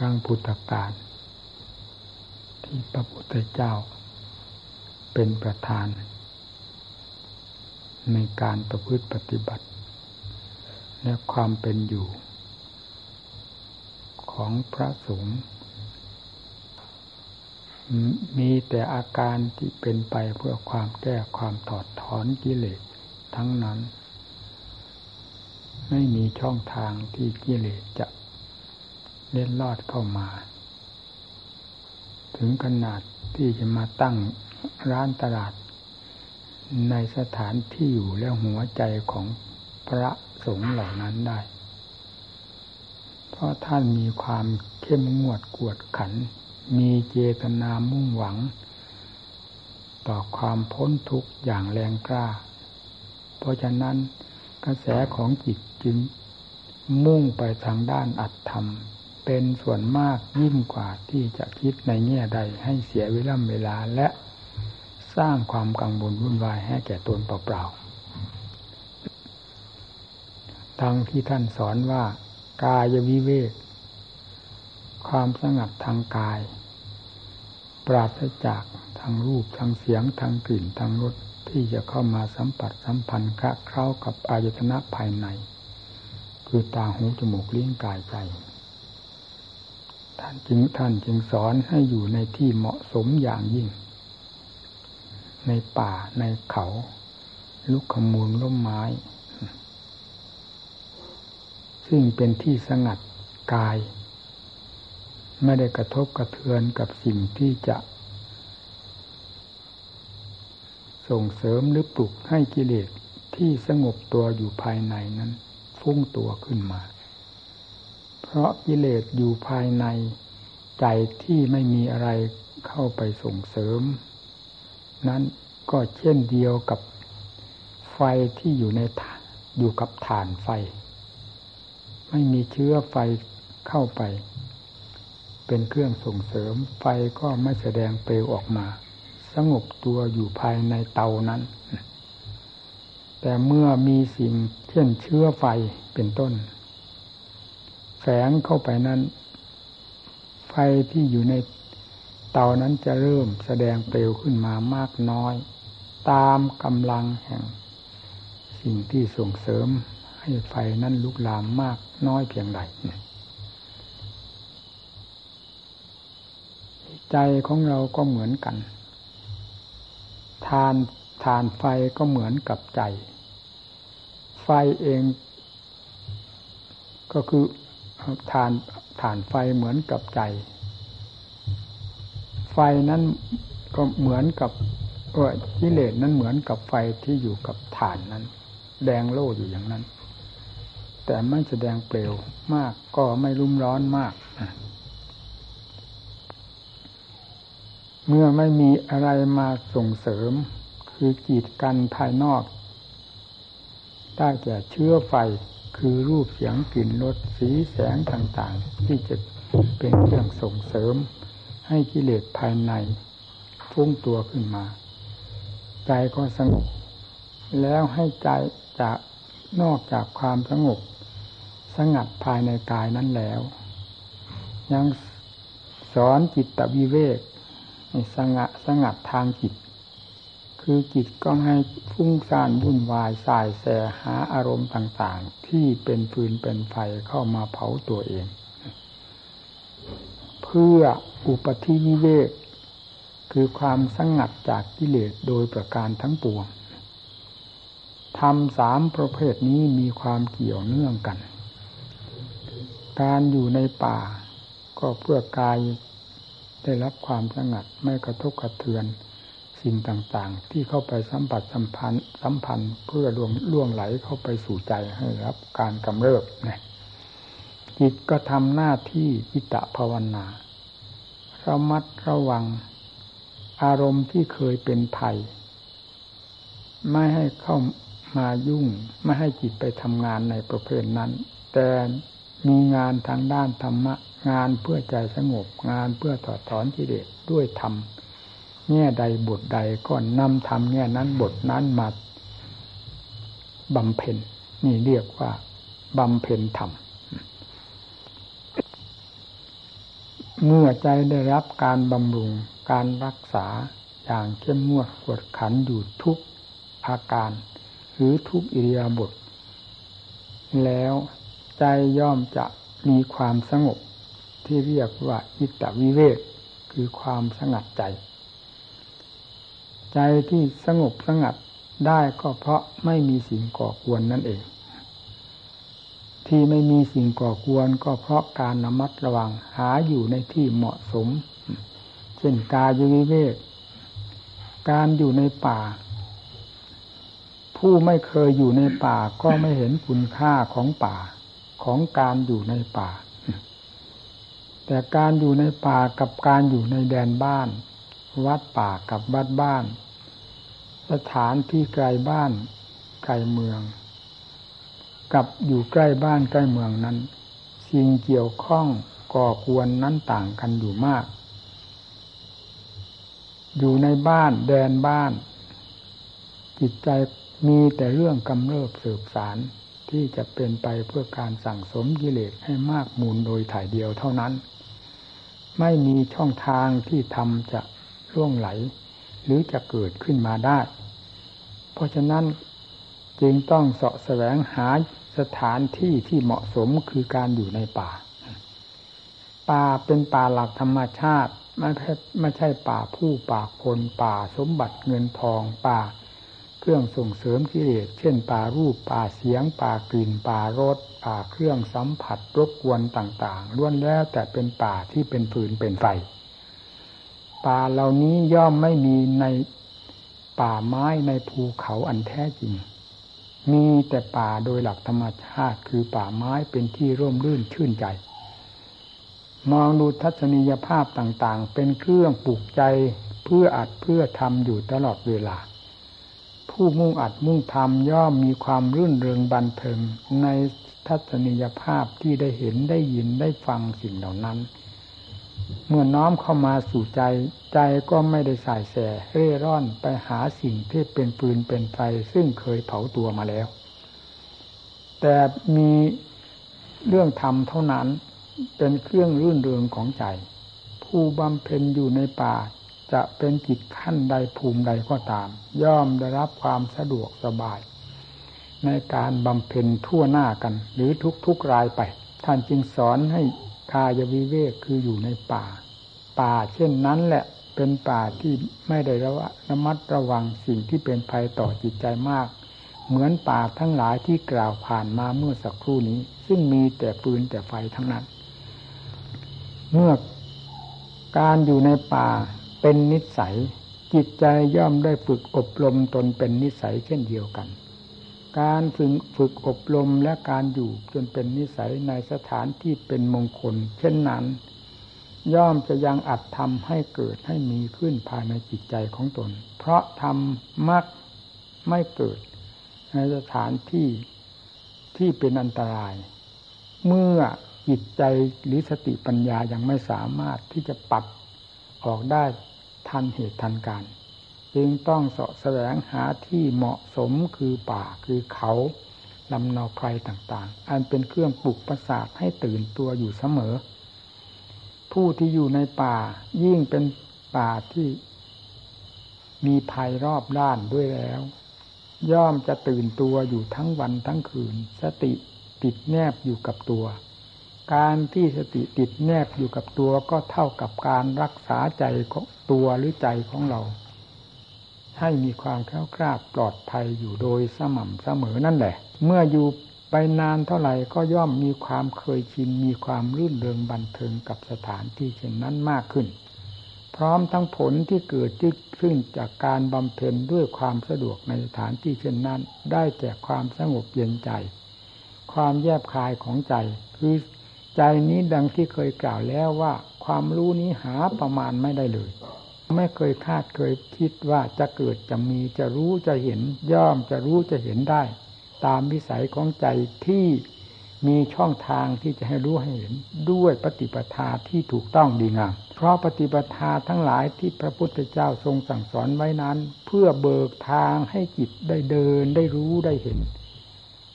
รั้งพุทธกาลที่พระพุทธเจ้าเป็นประธาน ในการประพฤติปฏิบัติ และความเป็นอยู่ ของพระสงฆ์มีแต่อาการที่เป็นไปเพื่อความแก้ความถอดถอนกิเลสทั้งนั้น ไม่มีช่องทางที่กิเลสจะ เล่นลอดเข้ามา ถึงขนาดที่จะมาตั้งร้านตลาด ในสถานที่อยู่และหัวใจของพระสงฆ์เหล่านั้นได้ เพราะท่านมีความเข้มงวดกวดขัน มีเจตนามุ่งหวัง ต่อความพ้นทุกข์อย่างแรงกล้า เพราะฉะนั้นกระแสของจิตจึงมุ่งไปทางด้านอัตธรรม เป็นส่วนมากยิ่งกว่าที่จะคิดในแง่ใดให้เสียเวลาเวลาและสร้างความกังวลวุ่นวายให้แก่ตนเปล่าๆทางที่ท่านสอนว่า กายวิเวก ความสงัดทางกาย ปราศจากทางรูปทางเสียงทางกลิ่นทางรสที่จะเข้ามาสัมผัสสัมพันธ์คะเข้ากับอายตนะภายใน คือตาหูจมูกลิ้นกายใจ ท่านจึงท่านจึงสอนให้อยู่ในที่เหมาะสมอย่างยิ่ง ในป่าในเขา ลุกขมูลล้มไม้ ซึ่งเป็นที่สงัดกาย ไม่ได้กระทบกระเทือนกับสิ่งที่จะ ส่งเสริมหรือปลุกให้กิเลสที่สงบตัวอยู่ภายในนั้น ฟุ้งตัวขึ้นมา เพราะกิเลสอยู่ภายในใจที่ไม่มีอะไรเข้าไปส่งเสริม นั้นก็เช่นเดียวกับไฟที่อยู่ในอยู่กับฐานไฟ ไม่มีเชื้อไฟเข้าไป เป็นเครื่องส่งเสริม ไฟก็ไม่แสดงเปลวออกมา สงบตัวอยู่ภายในเตานั้น แต่เมื่อมีสิ่งเช่นเชื้อไฟเป็นต้น แฝงเข้าไปนั้น ไฟที่อยู่ในเตานั้นจะเริ่มแสดงเปลวขึ้นมามากน้อย ตามกำลังแห่ง สิ่งที่ส่งเสริมให้ไฟนั้นลุกลามมากน้อยเพียงใดใจของเราก็เหมือนกัน ทานทานไฟก็เหมือนกับใจ ไฟเอง ก็คือ ฐานฐานไฟเหมือนกับใจ ไฟนั้นก็เหมือนกับว่ากิเลสนั้นเหมือนกับไฟที่อยู่กับฐานนั้น แดงโล่อยู่อย่างนั้น แต่ไม่แสดงเปลวมากก็ไม่รุ่มร้อนมาก เมื่อไม่มีอะไรมาส่งเสริม คือกีดกันภายนอก ได้แก่เชื้อไฟ คือรูปเสียงกลิ่นรสสีแสงต่างๆ ที่จะเป็นเครื่องส่งเสริม ให้กิเลสภายในฟุ้งตัวขึ้นมา ใจก็สงบ แล้วให้ใจจากนอกจากความสงบ สงัดภายในกายนั้นแล้ว ยังสอนจิตตวิเวกสงัดสงัดทางจิต คือจิตก็ให้ฟุ้งซ่านวุ่นวายสายแสหาอารมณ์ต่างๆ ที่เป็นฟืนเป็นไฟเข้ามาเผาตัวเอง เพื่ออุปธิวิเวกคือความสงัดจากกิเลสโดยประการทั้งปวงทำสามประเภทนี้มีความเกี่ยวเนื่องกัน การอยู่ในป่า ก็เพื่อกายได้รับความสงัดไม่กระทบกระเทือน สิ่งต่างๆ ที่เข้าไปสัมผัสสัมพันธ์สัมพันธ์เพื่อล่วงล่วงไหลเข้าไปสู่ใจให้รับ การกำเริบนี่ยจิตก็ทำหน้าที่อิตะภาวนาระมัดระวัง อารมณ์ที่เคยเป็นภัย ไม่ให้เข้ามายุ่ง ไม่ให้จิตไปทำงานในประเภทนั้น แต่มีงานทางด้านธรรมะ งานเพื่อใจสงบ งานเพื่อถอดถอนกิเลสด้วยธรรม แง่ใดบทใดก็นำทำแง่นั้นบทนั้นมาบำเพ็ญนี่เรียกว่าบำเพ็ญธรรม เมื่อใจได้รับการบำรุงการรักษาอย่างเข้มงวดกวดขันอยู่ทุกอาการ หรือทุกอิริยาบถแล้วใจย่อมจะมีความสงบที่เรียกว่าอิตวิเวกคือความสงัดใจ ใจที่สงบสงัดได้ก็เพราะไม่มีสิ่งก่อกวนนั่นเอง ที่ไม่มีสิ่งก่อกวนก็เพราะการระมัดระวังหาอยู่ในที่เหมาะสม เช่นกายวิเวกการอยู่ในป่า ผู้ไม่เคยอยู่ในป่าก็ไม่เห็นคุณค่าของป่าของการอยู่ในป่า แต่การอยู่ในป่ากับการอยู่ในแดนบ้าน วัดป่ากับวัดบ้าน สถานที่ไกลบ้านไกลเมือง กับอยู่ใกล้บ้านใกล้เมืองนั้น สิ่งเกี่ยวข้องก่อกวนนั้นต่างกันอยู่มาก อยู่ในบ้านแดนบ้าน จิตใจมีแต่เรื่องกำเริบสืบสารที่จะเป็นไปเพื่อการสั่งสมกิเลสให้มากมูลโดยถ่ายเดียวเท่านั้น ไม่มีช่องทางที่ทำจะ ล่วงไหล หรือจะเกิดขึ้นมาได้ เพราะฉะนั้นจึงต้องเสาะแสวงหาสถานที่ที่เหมาะสมคือการอยู่ในป่า ป่าเป็นป่าหลักธรรมชาติไม่ใช่ไม่ใช่ป่าผู้ป่าคนป่าสมบัติเงินทองป่า เครื่องส่งเสริมกิเลสเช่น ป่ารูปป่าเสียง ป่ากลิ่น ป่ารสป่าเครื่องสัมผัสรบกวนต่าง ๆล้วนแล้วแต่เป็นป่าที่เป็นฟืนเป็นไฟ ป่าเหล่านี้ย่อมไม่มีในป่าไม้ในภูเขาอันแท้จริง มีแต่ป่าโดยหลักธรรมชาติคือป่าไม้เป็นที่ร่มรื่นชื่นใจ มองดูทัศนียภาพต่างๆ เป็นเครื่องปลูกใจเพื่ออัดเพื่อทำอยู่ตลอดเวลา ผู้มุ่งอัดมุ่งทำย่อมมีความรื่นเริงบันเทิงในทัศนียภาพที่ได้เห็นได้ยินได้ฟังสิ่งเหล่านั้น เมื่อน้อมเข้ามาสู่ใจ ใจก็ไม่ได้สายแสเร่ร่อนไปหาสิ่งที่เป็นปืนเป็นไฟซึ่งเคยเผาตัวมาแล้ว แต่มีเรื่องธรรมเท่านั้นเป็นเครื่องรื่นเริงของใจ ผู้บำเพ็ญอยู่ในป่า จะเป็นจิตขั้นใดภูมิใดก็ตาม ย่อมได้รับความสะดวกสบาย ในการบำเพ็ญทั่วหน้ากัน หรือทุกๆรายไป ท่านจึงสอนให้ กายวิเวกคืออยู่ในป่า ป่าเช่นนั้นแหละเป็นป่าที่ไม่ได้ระมัดระวังสิ่งที่เป็นภัยต่อจิตใจมาก เหมือนป่าทั้งหลายที่กล่าวผ่านมาเมื่อสักครู่นี้ ซึ่งมีแต่ปืนแต่ไฟทั้งนั้น เมื่อการอยู่ในป่าเป็นนิสัย จิตใจย่อมได้ฝึกอบรมตนเป็นนิสัยเช่นเดียวกัน การฝึกฝึกอบรมและการอยู่จนเป็นนิสัยในสถานที่เป็นมงคล เช่นนั้น ย่อมจะยังอัดทำให้เกิดให้มีขึ้นภายในจิตใจของตน เพราะทำมักไม่เกิดในสถานที่ที่เป็นอันตราย เมื่อจิตใจหรือสติปัญญายังไม่สามารถที่จะปัดออกได้ทันเหตุทันการ จึงต้องเสาะแสวงหาที่เหมาะสมคือป่าคือเขาลำนอไพรต่างๆ อันเป็นเครื่องปลุกประสาทให้ตื่นตัวอยู่เสมอ ผู้ที่อยู่ในป่ายิ่งเป็นป่าที่มีภัยรอบด้านด้วยแล้ว ย่อมจะตื่นตัวอยู่ทั้งวันทั้งคืน สติติดแนบอยู่กับตัว การที่สติติดแนบอยู่กับตัวก็เท่ากับการรักษาใจของตัวหรือใจของเรา ให้มีความแข็งกร้าปลอดภัยอยู่โดยสม่ำเสมอนั่นแหละ เมื่ออยู่ไปนานเท่าไหร่ก็ย่อมมีความเคยชินมีความรื่นเริงบันเทิงกับสถานที่เช่นนั้นมากขึ้น พร้อมทั้งผลที่เกิดขึ้นจากการบำเพ็ญด้วยความสะดวกในสถานที่เช่นนั้น ได้แก่ความสงบเย็นใจ ความแยบคายของใจ คือใจนี้ดังที่เคยกล่าวแล้วว่า ความรู้นี้หาประมาณไม่ได้เลย ไม่เคยคาดเคยคิดว่าจะเกิดจะมีจะรู้จะเห็นย่อมจะรู้จะเห็นได้ ตามวิสัยของใจที่มีช่องทางที่จะให้รู้ให้เห็นด้วยปฏิปทาที่ถูกต้องดีงาม เพราะปฏิปทาทั้งหลายที่พระพุทธเจ้าทรงสั่งสอนไว้นั้น เพื่อเบิกทางให้จิตได้เดินได้รู้ได้เห็น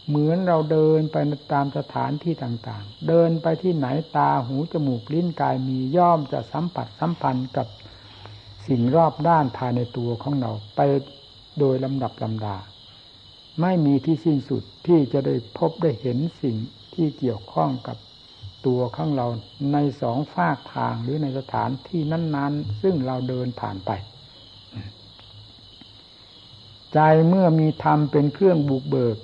เหมือนเราเดินไปตามสถานที่ต่างๆ เดินไปที่ไหนตาหูจมูกลิ้นกายมีย่อมจะสัมผัสสัมพันธ์กับ สิ่งรอบด้านภายในตัวของเราไปโดยลำดับลำดา ไม่มีที่สิ้นสุดที่จะได้พบได้เห็นสิ่งที่เกี่ยวข้องกับตัวของเราในสองฝากทางหรือในสถานที่นั้น ๆ ซึ่งเราเดินผ่านไป ใจเมื่อมีธรรมเป็นเครื่องบุกเบิก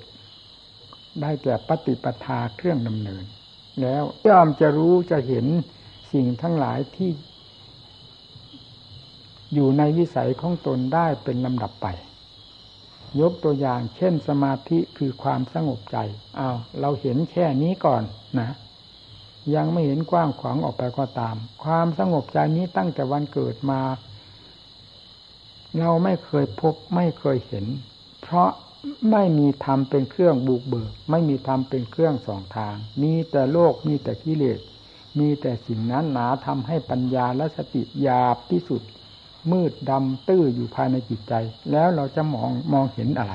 ได้แก่ปฏิปทาเครื่องดำเนิน แล้วย่อมจะรู้จะเห็นสิ่งทั้งหลายที่ อยู่ในวิสัยของตนได้เป็นลำดับไป ยกตัวอย่างเช่นสมาธิคือความสงบใจอ้าวเราเห็นแค่นี้ก่อนนะ ยังไม่เห็นกว้างขวางออกไปก็ตาม ความสงบใจนี้ตั้งแต่วันเกิดมา เราไม่เคยพบไม่เคยเห็น เพราะไม่มีธรรมเป็นเครื่องบุกเบิก ไม่มีธรรมเป็นเครื่องสองทาง มีแต่โลกมีแต่กิเลสมีแต่สิ่งนั้นหนาทำให้ปัญญาและสติหยาบที่สุด มืดดำตื้ออยู่ภายในจิตใจ แล้วเราจะมองมองเห็นอะไร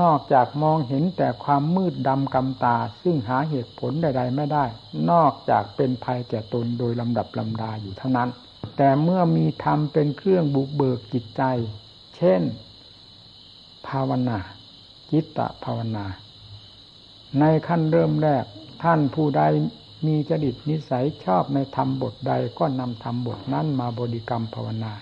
นอกจากมองเห็นแต่ความมืดดำกำตา ซึ่งหาเหตุผลใด ๆ ไม่ได้ นอกจากเป็นภัยแก่ตนโดยลำดับลำดาอยู่ทั้งนั้น แต่เมื่อมีธรรมเป็นเครื่องบุกเบิกจิตใจ เช่น ภาวนาจิตตภาวนา ในขั้นเริ่มแรกท่านผู้ใด มีจดิตนิสัยชอบในธรรมบทใดก็นำธรรมบทนั้นมาบริกรรมภาวนา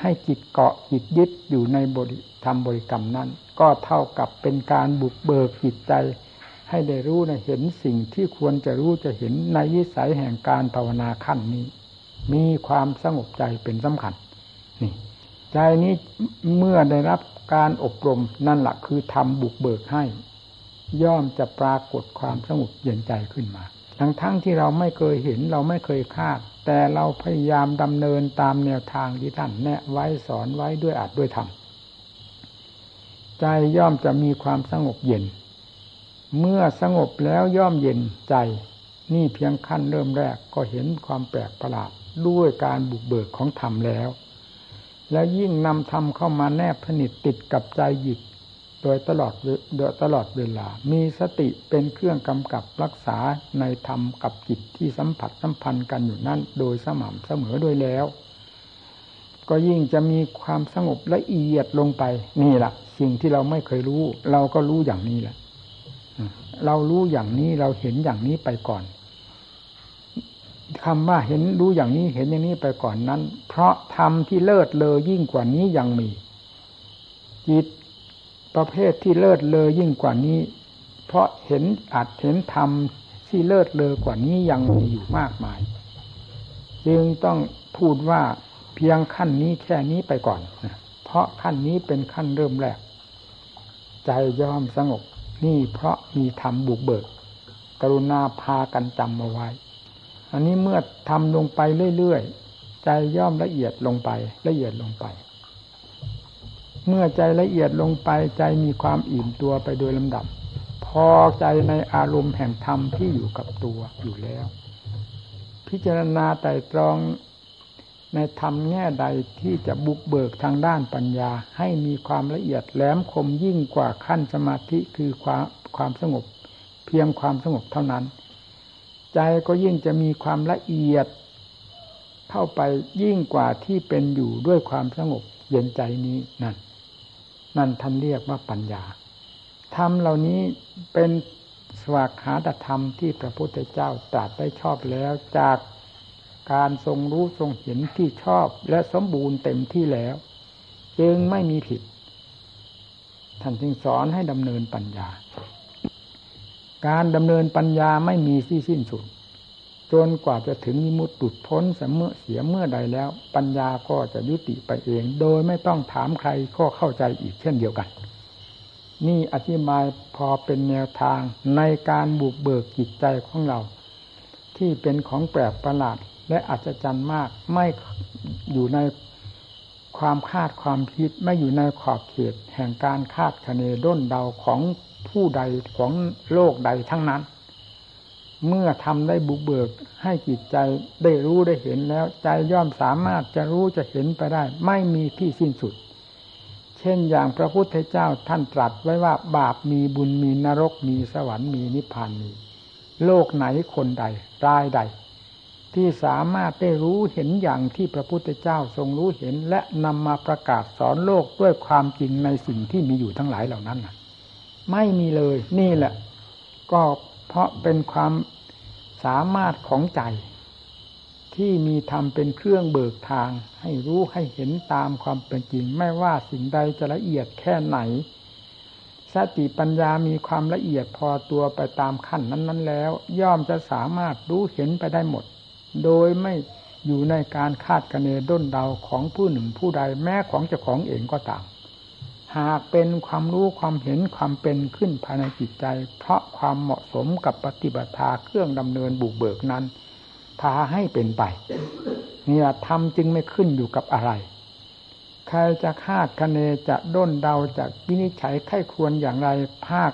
ให้จิตเกาะจิตยึดอยู่ในบริธรรมบริกรรมนั้น ก็เท่ากับเป็นการบุกเบิกจิตใจ ให้ได้รู้ในเห็นสิ่งที่ควรจะรู้จะเห็นในวิสัยแห่งการภาวนาขั้นนี้ มีความสงบใจเป็นสำคัญนี่ใจนี้เมื่อได้รับการอบรมนั่นแหละคือทำบุกเบิกให้ ย่อมจะปรากฏความสงบเย็นใจขึ้นมา ทั้งทั้งที่เราไม่เคยเห็นเราไม่เคยคาด แต่เราพยายามดำเนินตามแนวทางที่ท่านแนะไว้สอนไว้ด้วยอาจด้วยธรรมใจย่อมจะมีความสงบเย็น เมื่อสงบแล้วย่อมเย็นใจ นี่เพียงขั้นเริ่มแรกก็เห็นความแปลกประหลาดด้วยการบุกเบิกของธรรมแล้ว แล้วยิ่งนำธรรมเข้ามาแนบสนิทติดกับใจหยิบ โดยตลอดโดยตลอดเวลา มีสติเป็นเครื่องกำกับรักษาในธรรมกับจิตที่สัมผัสสัมพันธ์กันอยู่นั่น โดยสม่ำเสมอโดยแล้ว ก็ยิ่งจะมีความสงบละเอียดลงไปนี่แหละสิ่งที่เราไม่เคยรู้ เราก็รู้อย่างนี้แหละเรารู้อย่างนี้เราเห็นอย่างนี้ไปก่อนคำว่าเห็นรู้อย่างนี้เห็นอย่างนี้ไปก่อนนั้น เพราะธรรมที่เลิศเลอยิ่งกว่านี้ยังมี จิต ประเภทที่เลิศเลอยิ่งกว่านี้ เพราะเห็นอาจเห็นธรรมที่เลิศเลอกว่านี้ยังมีอยู่มากมาย จึงต้องพูดว่าเพียงขั้นนี้แค่นี้ไปก่อน เพราะขั้นนี้เป็นขั้นเริ่มแรก ใจยอมสงบนี่เพราะมีธรรมบุกเบิก กรุณาพากันจำเอาไว้ อันนี้เมื่อทำลงไปเรื่อยๆ ใจย่อมละเอียดลงไปละเอียดลงไป เมื่อใจละเอียดลงไปใจมีความอิ่มตัวไปโดยลำดับ พอใจในอารมณ์แห่งธรรมที่อยู่กับตัวอยู่แล้ว พิจารณาไต่ตรองในธรรมแง่ใดที่จะบุกเบิกทางด้านปัญญา ให้มีความละเอียดแหลมคมยิ่งกว่าขั้นสมาธิคือความความสงบ เพียงความสงบเท่านั้น ใจก็ยิ่งจะมีความละเอียด เข้าไปยิ่งกว่าที่เป็นอยู่ด้วยความสงบเย็นใจนี้นั่น นั่นท่านเรียกว่าปัญญา ธรรมเหล่านี้เป็นสวากขาตธรรมที่พระพุทธเจ้าตรัสได้ชอบแล้วจากการทรงรู้ทรงเห็นที่ชอบและสมบูรณ์เต็มที่แล้ว จึงไม่มีผิด ท่านจึงสอนให้ดำเนินปัญญา การดำเนินปัญญาไม่มีที่สิ้นสุด จนกว่าจะถึงมิมุตตุดพ้นเสมอเสียเมื่อใดแล้ว ปัญญาก็จะยุติไปเอง โดยไม่ต้องถามใครก็เข้าใจอีกเช่นเดียวกัน นี่อธิบายพอเป็นแนวทางในการบุกเบิกจิตใจของเรา ที่เป็นของแปลกประหลาด และอัศจรรย์มากไม่อยู่ในความคาดความคิดไม่อยู่ในขอบเขตแห่งการคาดคะเนด้นเดาของผู้ใดของโลกใดทั้งนั้น เมื่อทำได้บุกเบิกให้จิตใจได้รู้ได้เห็นแล้ว ใจย่อมสามารถจะรู้จะเห็นไปได้ ไม่มีที่สิ้นสุดเชช่นอย่างพระพุทธเจ้าท่านตรัสไว้ว่าบาปมีบุญมีนรกมีสวรรค์มีนิพพานมีโลกไหนคนใดรายใด ที่สามารถได้รู้เห็นอย่างที่พระพุทธเจ้าทรงรู้เห็น และนำมาประกาศสอนโลกด้วยความจริงในสิ่งที่มีอยู่ทั้งหลายเหล่านั้นไม่มีเลย นี่แหละ ก็ เพราะเป็นความสามารถของใจ ที่มีธรรมเป็นเครื่องเบิกทาง ให้รู้ให้เห็นตามความเป็นจริง ไม่ว่าสิ่งใดจะละเอียดแค่ไหนสติปัญญามีความละเอียดพอตัวไปตามขั้นนั้น ๆ แล้ว ย่อมจะสามารถรู้เห็นไปได้หมด โดยไม่อยู่ในการคาดคะเนด้นเดาของผู้หนึ่งผู้ใดแม้ของเจ้าของเองก็ตาม หากเป็นความรู้ความเห็นความเป็นขึ้นภายในจิตใจ เพราะความเหมาะสมกับปฏิบัติเครื่องดำเนินบุกเบิกนั้นพาให้เป็นไปนี่ยทำจึงไม่ขึ้นอยู่กับอะไร ใครจะคาดคะเนจะด้นเดาจะวินิจฉัยไข้ควรอย่างไรภาค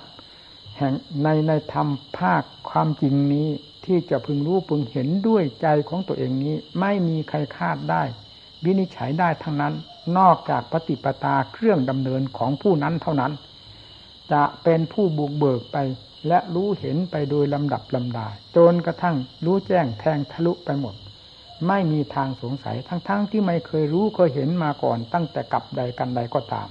แห่งในในธรรมภาคความจริงนี้ที่จะพึงรู้พึงเห็นด้วยใจของตัวเองนี้ ไม่มีใครคาดได้ วินิจฉัยได้ทั้งนั้น นอกจากปฏิปตาเครื่องดำเนินของผู้นั้นเท่านั้น จะเป็นผู้บุกเบิกไปและรู้เห็นไปโดยลำดับลำดาจนกระทั่งรู้แจ้งแทงทะลุไปหมด ไม่มีทางสงสัยทั้งๆทที่ไม่เคยรู้เคยเห็นมาก่อน ตั้งแต่กับใดกันใดก็ตาม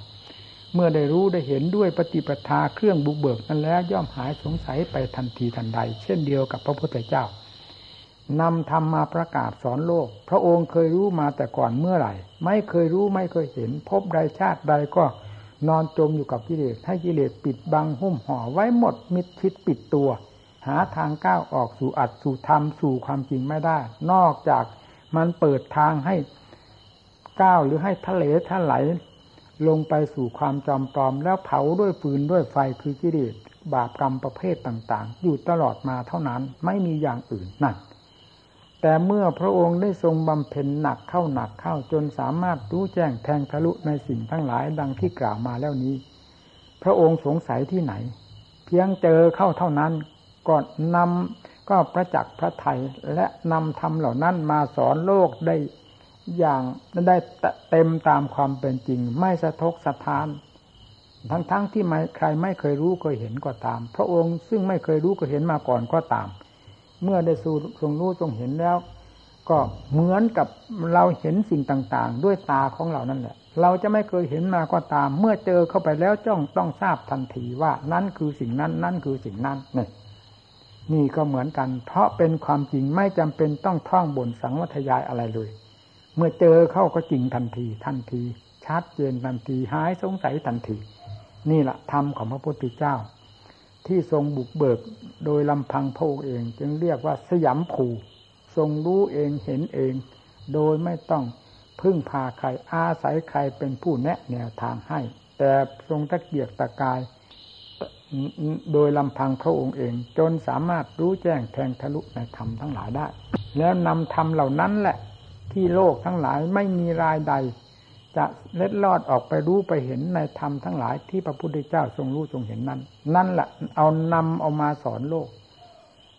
เมื่อได้รู้ได้เห็นด้วยปฏิปทาเครื่องบุกเบิกนั้นแล้วย่อมหายสงสัยไปทันทีทันใด เช่นเดียวกับพระพุทธเจ้า นำธรรมมาประกาศสอนโลก พระองค์เคยรู้มาแต่ก่อนเมื่อไหร่ ไม่เคยรู้ไม่เคยเห็น พบใดชาติใดก็นอนจมอยู่กับกิเลสให้กิเลสปิดบังหุ้มห่อไว้หมดมิดชิดปิดตัว หาทางก้าวออกสู่อัดสู่ธรรมสู่ความจริงไม่ได้ นอกจากมันเปิดทางให้ก้าวหรือให้ทะเลทะไหลลงไปสู่ความจอมปลอมแล้วเผาด้วยฟืนด้วยไฟคือกิเลสบาปกรรมประเภทต่าง ๆ อยู่ตลอดมาเท่านั้นไม่มีอย่างอื่นนั่น แต่เมื่อพระองค์ได้ทรงบำเพ็ญหนักเข้าหนักเข้าจนสามารถรู้แจ้งแทงทะลุในสิ่งทั้งหลายดังที่กล่าวมาแล้วนี้ พระองค์สงสัยที่ไหน เพียงเจอเข้าเท่านั้นก่อนนำก็ประจักษ์พระไทยและนำธรรมเหล่านั้นมาสอนโลกได้อย่างได้เต็มตามความเป็นจริง ไม่สะทกสะทาน ทั้งๆทที่ใครไม่เคยรู้เคยเห็นก็ตาม พระองค์ซึ่งไม่เคยรู้เคยเห็นมาก่อนก็ตาม เมื่อได้สู่ทรงรู้ทรงเห็นแล้ว ก็เหมือนกับเราเห็นสิ่งต่างๆ ด้วยตาของเรานั่นแหละ เราจะไม่เคยเห็นมาก็ตาม เมื่อเจอเข้าไปแล้วจ้องต้องทราบทันทีว่านั่นคือสิ่งนั้น นั่นคือสิ่งนั้นนี่นี่ก็เหมือนกัน เพราะเป็นความจริงไม่จำเป็นต้องท่องบนสังวัทยายอะไรเลย เมื่อเจอเข้าก็จริงทันที ทันที ชัดเจนทันทีหายสงสัยทันที นี่แหละธรรมของพระพุทธเจ้า ที่ทรงบุกเบิกโดยลำพังพระองค์เอง จึงเรียกว่าสยามผูทรงรู้เองเห็นเอง โดยไม่ต้องพึ่งพาใครอาศัยใครเป็นผู้แนะแนวทางให้ แต่ทรงตะเกียกตะกายโดยลำพังพระองค์เอง จนสามารถรู้แจ้งแทงทะลุในธรรมทั้งหลายได้ แล้วนำธรรมเหล่านั้นแหละ ที่โลกทั้งหลายไม่มีรายใด จะเล็ดลอดออกไปรู้ไปเห็นในธรรมทั้งหลายที่พระพุทธเจ้าทรงรู้ทรงเห็นนั้น นั่นแหละเอานำเอามาสอนโลก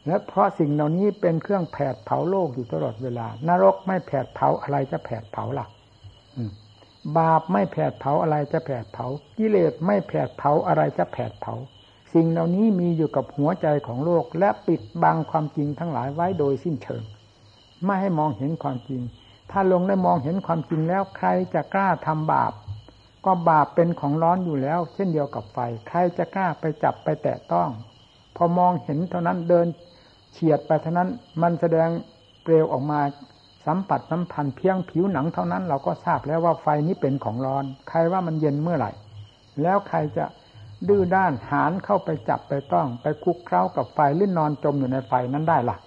และเพราะสิ่งเหล่านี้เป็นเครื่องแผดเผาโลกอยู่ตลอดเวลา นรกไม่แผดเผาอะไรจะแผดเผาล่ะบาปไม่แผดเผาอะไรจะแผดเผา กิเลสไม่แผดเผาอะไรจะแผดเผา สิ่งเหล่านี้มีอยู่กับหัวใจของโลก และปิดบังความจริงทั้งหลายไว้โดยสิ้นเชิง ไม่ให้มองเห็นความจริง ถ้าลงได้มองเห็นความจริงแล้วใครจะกล้าทำบาป ก็บาปเป็นของร้อนอยู่แล้ว เช่นเดียวกับไฟ ใครจะกล้าไปจับไปแตะต้อง พอมองเห็นเท่านั้นเดินเฉียดไปเท่านั้นมันแสดงเปลวออกมาสัมผัสสัมพันธ์เพียงผิวหนังเท่านั้นเราก็ทราบแล้วว่าไฟนี้เป็นของร้อน ใครว่ามันเย็นเมื่อไหร่ แล้วใครจะดื้อด้านหานเข้าไปจับไปต้อง ไปคุกเคล้ากับไฟลื่นนอนจมอยู่ในไฟนั้นได้ล่ะ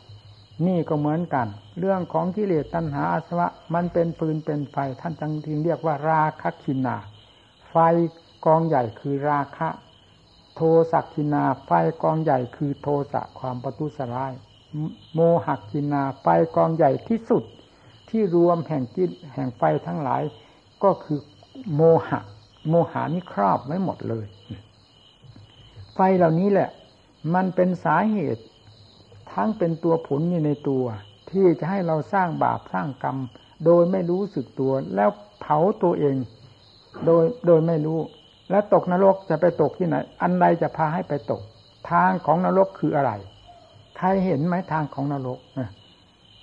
นี่ก็เหมือนกัน เรื่องของกิเลสตัณหาอาสวะ มันเป็นปืนเป็นไฟท่านจังทีเรียกว่าราคะคินา ไฟกองใหญ่คือราคะ โทสักคินา ไฟกองใหญ่คือโทสะความประทุสร้าย โมหักคินา ไฟกองใหญ่ที่สุด ที่รวมแห่งกิจแห่งไฟทั้งหลาย ก็คือโมหะ โมหานี่ครอบไว้หมดเลย ไฟเหล่านี้แหละ มันเป็นสาเหตุ ทั้งเป็นตัวผลอยู่ในตัว ที่จะให้เราสร้างบาปสร้างกรรม โดยไม่รู้สึกตัว แล้วเผาตัวเอง โดยโดยไม่รู้ แล้วตกนรกจะไปตกที่ไหน อันใดจะพาให้ไปตก ทางของนรกคืออะไร ใครเห็นไหมทางของนรก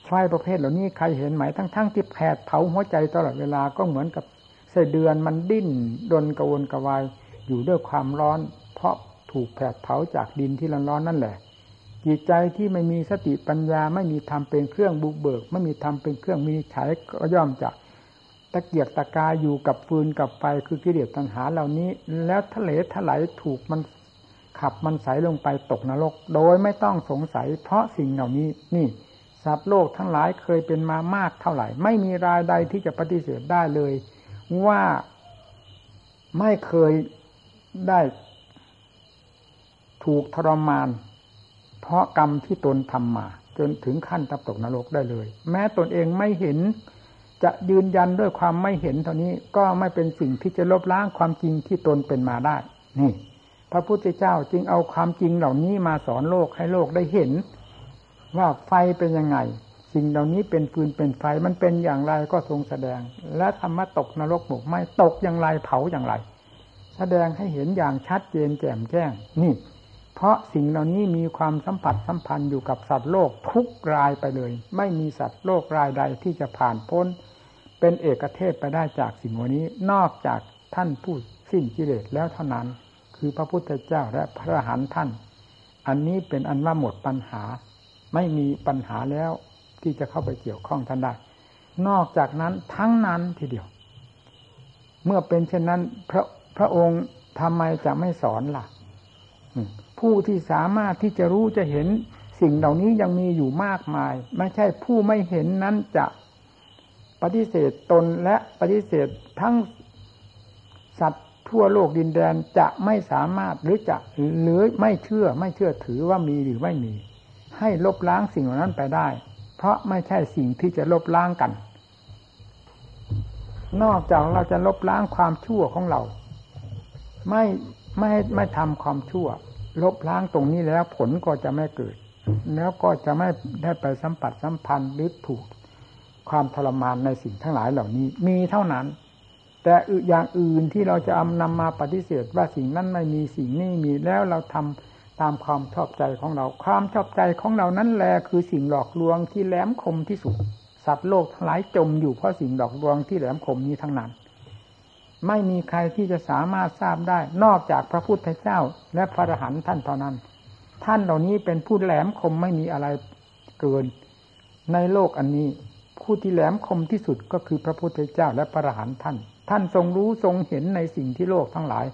ไฟประเภทเหล่านี้ใครเห็นไหมทั้งๆทที่แผดเผาหัวใจตลอดเวลาก็เหมือนกับเสเดือนมันดิ้นดนกระวนกระวายอยู่ด้วยความร้อน เพราะถูกแผดเผาจากดินที่ร้อนนั่นแหละ จิตใจที่ไม่มีสติปัญญา ไม่มีธรรมเป็นเครื่องบุกเบิก ไม่มีธรรมเป็นเครื่องมีฉายก็ย่อมจะตะเกียกตะกายอยู่กับฟืนกับไฟคือกิเลสตัณหาเหล่านี้ แล้วทะเลถลายถูกมันขับมันใสลงไปตกนรก โดยไม่ต้องสงสัย เพราะสิ่งเหล่านี้นี่สัตว์โลกทั้งหลายเคยเป็นมามากเท่าไหร่ ไม่มีรายใดที่จะปฏิเสธได้เลย ว่าไม่เคยได้ถูกทรมาน เพราะกรรมที่ตนทำมา จนถึงขั้นตับตกนรกได้เลย แม้ตนเองไม่เห็น จะยืนยันด้วยความไม่เห็นเท่านี้ก็ไม่เป็นสิ่งที่จะลบล้างความจริงที่ตนเป็นมาได้ นี่ พระพุทธเจ้าจึงเอาความจริงเหล่านี้มาสอนโลกให้โลกได้เห็น ว่าไฟเป็นยังไงสิ่งเหล่านี้เป็นฟืนเป็นไฟมันเป็นอย่างไรก็ทรงแสดง และธรรมะตกนรกหมกไหมตกอย่างไรเผาอย่างไร แสดงให้เห็นอย่างชัดเจนแจ่มแจ้งนี่ เพราะสิ่งเหล่านี้มีความสัมผัสสัมพันธ์อยู่กับสัตว์โลกทุกรายไปเลย ไม่มีสัตว์โลกรายใดที่จะผ่านพ้น เป็นเอกเทศไปได้จากสิ่งวันนี้ นอกจากท่านผู้สิ้นกิเลสแล้วเท่านั้น คือพระพุทธเจ้าและพระหันท่าน อันนี้เป็นอันว่าหมดปัญหา ไม่มีปัญหาแล้วที่จะเข้าไปเกี่ยวข้องท่านได้ นอกจากนั้นทั้งนั้นทีเดียว เมื่อเป็นเช่นนั้น พระพระองค์ทำไมจะไม่สอนล่ะ ผู้ที่สามารถที่จะรู้จะเห็นสิ่งเหล่านี้ยังมีอยู่มากมาย ไม่ใช่ผู้ไม่เห็นนั้นจะปฏิเสธตนและปฏิเสธทั้งสัตว์ทั่วโลกดินแดนจะไม่สามารถหรือจะหรือไม่เชื่อไม่เชื่อถือว่ามีหรือไม่มี ให้ลบล้างสิ่งเหล่านั้นไปได้ เพราะไม่ใช่สิ่งที่จะลบล้างกัน นอกจากเราจะลบล้างความชั่วของเรา ไม่ไม่ไม่ทำความชั่ว ลบล้างตรงนี้แล้วผลก็จะไม่เกิด แล้วก็จะไม่ได้ไปสัมผัสสัมพันธ์หรือถูกความทรมานในสิ่งทั้งหลายเหล่านี้ มีเท่านั้น แต่อย่างอื่นที่เราจะเอานำมาปฏิเสธว่าสิ่งนั้นไม่มีสิ่งนี้มีแล้วเราทำตามความชอบใจของเรา ความชอบใจของเรานั้นแหละคือสิ่งหลอกลวงที่แหลมคมที่สุด สัตว์โลกทั้งหลายจมอยู่เพราะสิ่งหลอกลวงที่แหลมคมนี้ทั้งนั้น ไม่มีใครที่จะสามารถทราบได้ นอกจากพระพุทธเจ้า และพระอรหันต์ท่านเท่านั้น ท่านเหล่านี้เป็นผู้แหลมคมไม่มีอะไรเกิน ในโลกอันนี้ ผู้ที่แหลมคมที่สุดก็คือพระพุทธเจ้าและพระอรหันต์ท่าน ท่านทรงรู้ทรงเห็นในสิ่งที่โลกทั้งหลาย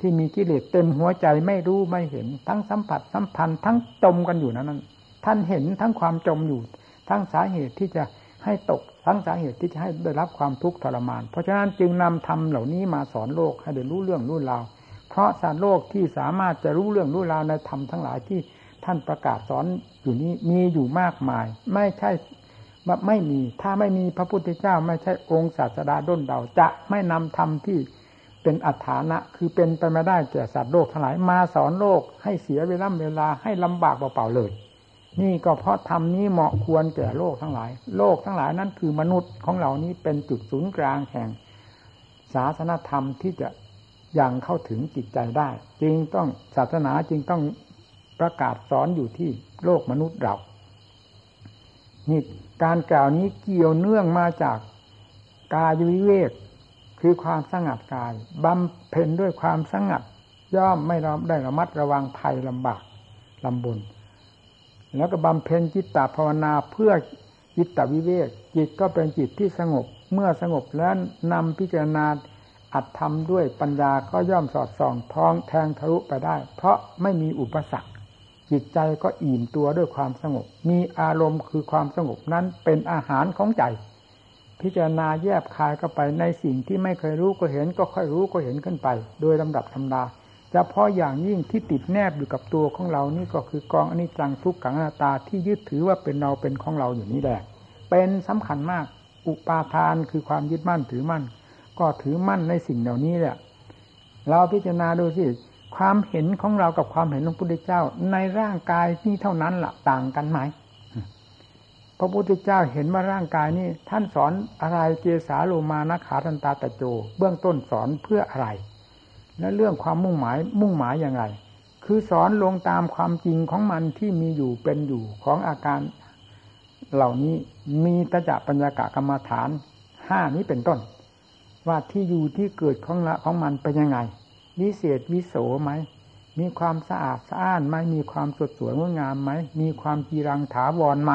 ที่มีกิเลสเต็มหัวใจไม่รู้ไม่เห็น ทั้งสัมผัสสัมพันธ์ทั้งจมกันอยู่นั้น ท่านเห็นทั้งความจมอยู่ ทั้งสาเหตุที่จะให้ตก ทั้งสาเหตุที่จะให้ได้รับความทุกข์ทรมาน เพราะฉะนั้นจึงนำธรรมเหล่านี้มาสอนโลกให้ได้รู้เรื่องรู้ราว เพราะสารโลกที่สามารถจะรู้เรื่องรู้ราวในธรรมทั้งหลายที่ท่านประกาศสอนอยู่นี้มีอยู่มากมาย ไม่ใช่ไม่มีถ้าไม่มีพระพุทธเจ้า ไม่ใช่องค์ศาสดาด้นเดาจะไม่นำธรรมที่เป็นอัฐานะ คือเป็นไปไม่ได้แก่สัตว์โลกทั้งหลายมาสอนโลกให้เสียเวลาเวลาให้ลำบากเปล่าๆเลย นี่ก็เพราะธรรมนี้เหมาะควรแก่โลกทั้งหลาย โลกทั้งหลายนั้นคือมนุษย์ของเหล่านี้เป็นจุดศูนย์กลางแห่งศาสนธรรมที่จะยังเข้าถึงจิตใจได้ จึงต้องศาสนาจึงต้องประกาศสอนอยู่ที่โลกมนุษย์เรานี่การกล่าวนี้เกี่ยวเนื่องมาจากกายวิเวกคือความสงัดกายบำเพ็ญด้วยความสงัด ย่อมไม่ได้ระมัดระวังภัยลำบากลำบน แล้วก็บำเพ็ญจิตตภาวนาเพื่อจิตตวิเวกจิตก็เป็นจิตที่สงบ เมื่อสงบแล้วนำพิจารณาอัดทำด้วยปัญญาก็ย่อมสอดส่องท้องแทงทะลุไปได้ เพราะไม่มีอุปสรรค จิตใจก็อิ่มตัวด้วยความสงบ มีอารมณ์คือความสงบนั้นเป็นอาหารของใจ พิจารณาแยบคายเข้าไปในสิ่งที่ไม่เคยรู้ก็เห็นก็ค่อยรู้ก็เห็นขึ้นไป โดยลำดับธรรมดา จะพาะอย่างยิ่งที่ติดแนบอยู่กับตัวของเรานี่ก็คือกองอนิจจังทุกขังอนัตตาที่ยึดถือว่าเป็นเราเป็นของเราอยู่นี้แหละเป็นสำคัญมากอุปาทานคือความยึดมั่นถือมั่น ก็ถือมั่นในสิ่งเหล่านี้แหละเราพิจารณาดูสิความเห็นของเรากับความเห็นของพระพุทธเจ้า ในร่างกายนี่เท่านั้นละ่ะต่างกันไหมพระพุทธเจ้าเห็นว่าร่างกายนี้ท่านสอนอะไรเจสาโลมานะขาทันตาตะโจ เบื้องต้นสอนเพื่ออะไร และเรื่องความมุ่งหมายมุ่งหมายอย่างไร คือสอนลงตามความจริงของมันที่มีอยู่เป็นอยู่ของอาการ เหล่านี้มีตจะปัญญากะกรรมฐานห้านี้เป็นต้น ว่าที่อยู่ที่เกิดของละของมันเป็นยังไงวิเศษวิโสไหมมีความสะอาดสะอ้านไหมมีความสดสวยงดงามไหมมีความกีรังถาวรไหม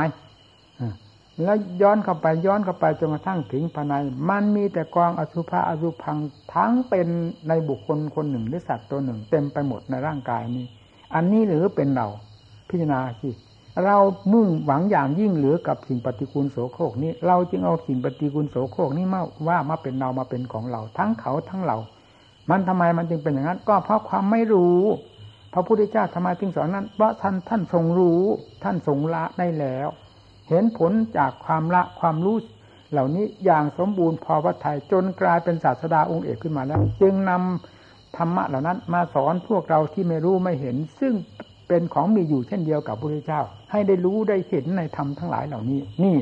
แล้วย้อนเข้าไปย้อนเข้าไปจนกระทั่งถึงภายใน มันมีแต่กองอสุภะอสุพังทั้งเป็นในบุคคลคนหนึ่งหรือสัตว์ตัวหนึ่ง เต็มไปหมดในร่างกายนี้ อันนี้หรือเป็นเราพิจารณาสิเรามุ่งหวังอย่างยิ่งเหลือกับสิ่งปฏิกูลโสโครกนี้ เราจึงเอาสิ่งปฏิกูลโสโครกนี้มาว่ามาเป็นเรามาเป็นของเรา ทั้งเขาทั้งเรา มันทำไมมันจึงเป็นอย่างนั้น ก็เพราะความไม่รู้ พระพุทธเจ้าทำไมจึงสอนนั้นเพราะท่านท่านทรงรู้ ท่านทรงละได้แล้ว เห็นผลจากความละความรู้เหล่านี้อย่างสมบูรณ์พอพระทัยจนกลายเป็นศาสดาองค์เอกขึ้นมาแล้ว จึงนำธรรมะเหล่านั้น มาสอนพวกเราที่ไม่รู้ไม่เห็น ซึ่งเป็นของมีอยู่เช่นเดียวกับพระพุทธเจ้า ให้ได้รู้ได้เห็นในธรรมทั้งหลายเหล่านี้ นี่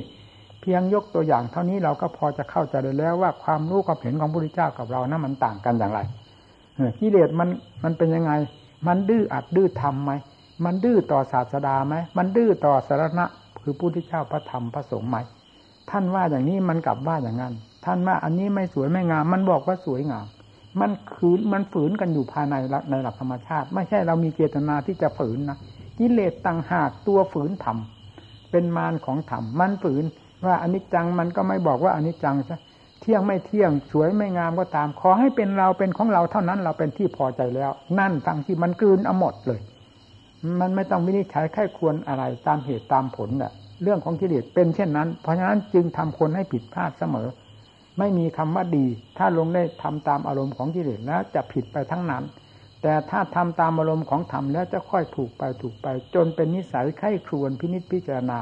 เพียงยกตัวอย่างเท่านี้เราก็พอจะเข้าใจได้แล้วว่าความรู้ความเห็นของพระพุทธเจ้ากับเรานั้นมันต่างกันอย่างไรกิเลสมันมันเป็นยังไง มันดื้ออัดดื้อทำไหมมันดื้อต่อศาสดาไหมมันดื้อต่อสารณะ คือพุทธเจ้าพระธรรมพระสงฆ์ไหมท่านว่าอย่างนี้มันกลับว่าอย่างนั้น ท่านว่าอันนี้ไม่สวยไม่งาม มันบอกว่าสวยงาม มันขืนมันฝืนกันอยู่ภายในในหลักธรรมชาติ ไม่ใช่เรามีเจตนาที่จะฝืนนะกิเลสต่างหากตัวฝืนธรรมเป็นมารของธรรมมันฝืนว่าอนิจจังมันก็ไม่บอกว่าอนิจจังซะเที่ยงไม่เที่ยงสวยไม่งามก็ตาม ขอให้เป็นเราเป็นของเราเท่านั้นเราเป็นที่พอใจแล้ว นั่นทั้งที่มันกลืนเอาหมดเลย มันไม่ต้องวินิจฉัยแค่ควรอะไรตามเหตุตามผลน่ะเรื่องของกิเลสเป็นเช่นนั้น เพราะฉะนั้นจึงทำคนให้ผิดพลาดเสมอ ไม่มีคำว่าดี ถ้าลงได้ทำตามอารมณ์ของกิเลสแล้วจะผิดไปทั้งนั้น แต่ถ้าทำตามอารมณ์ของธรรมแล้วจะค่อยถูกไปถูกไป จนเป็นนิสัยไข้ครวนพินิจพิจารณา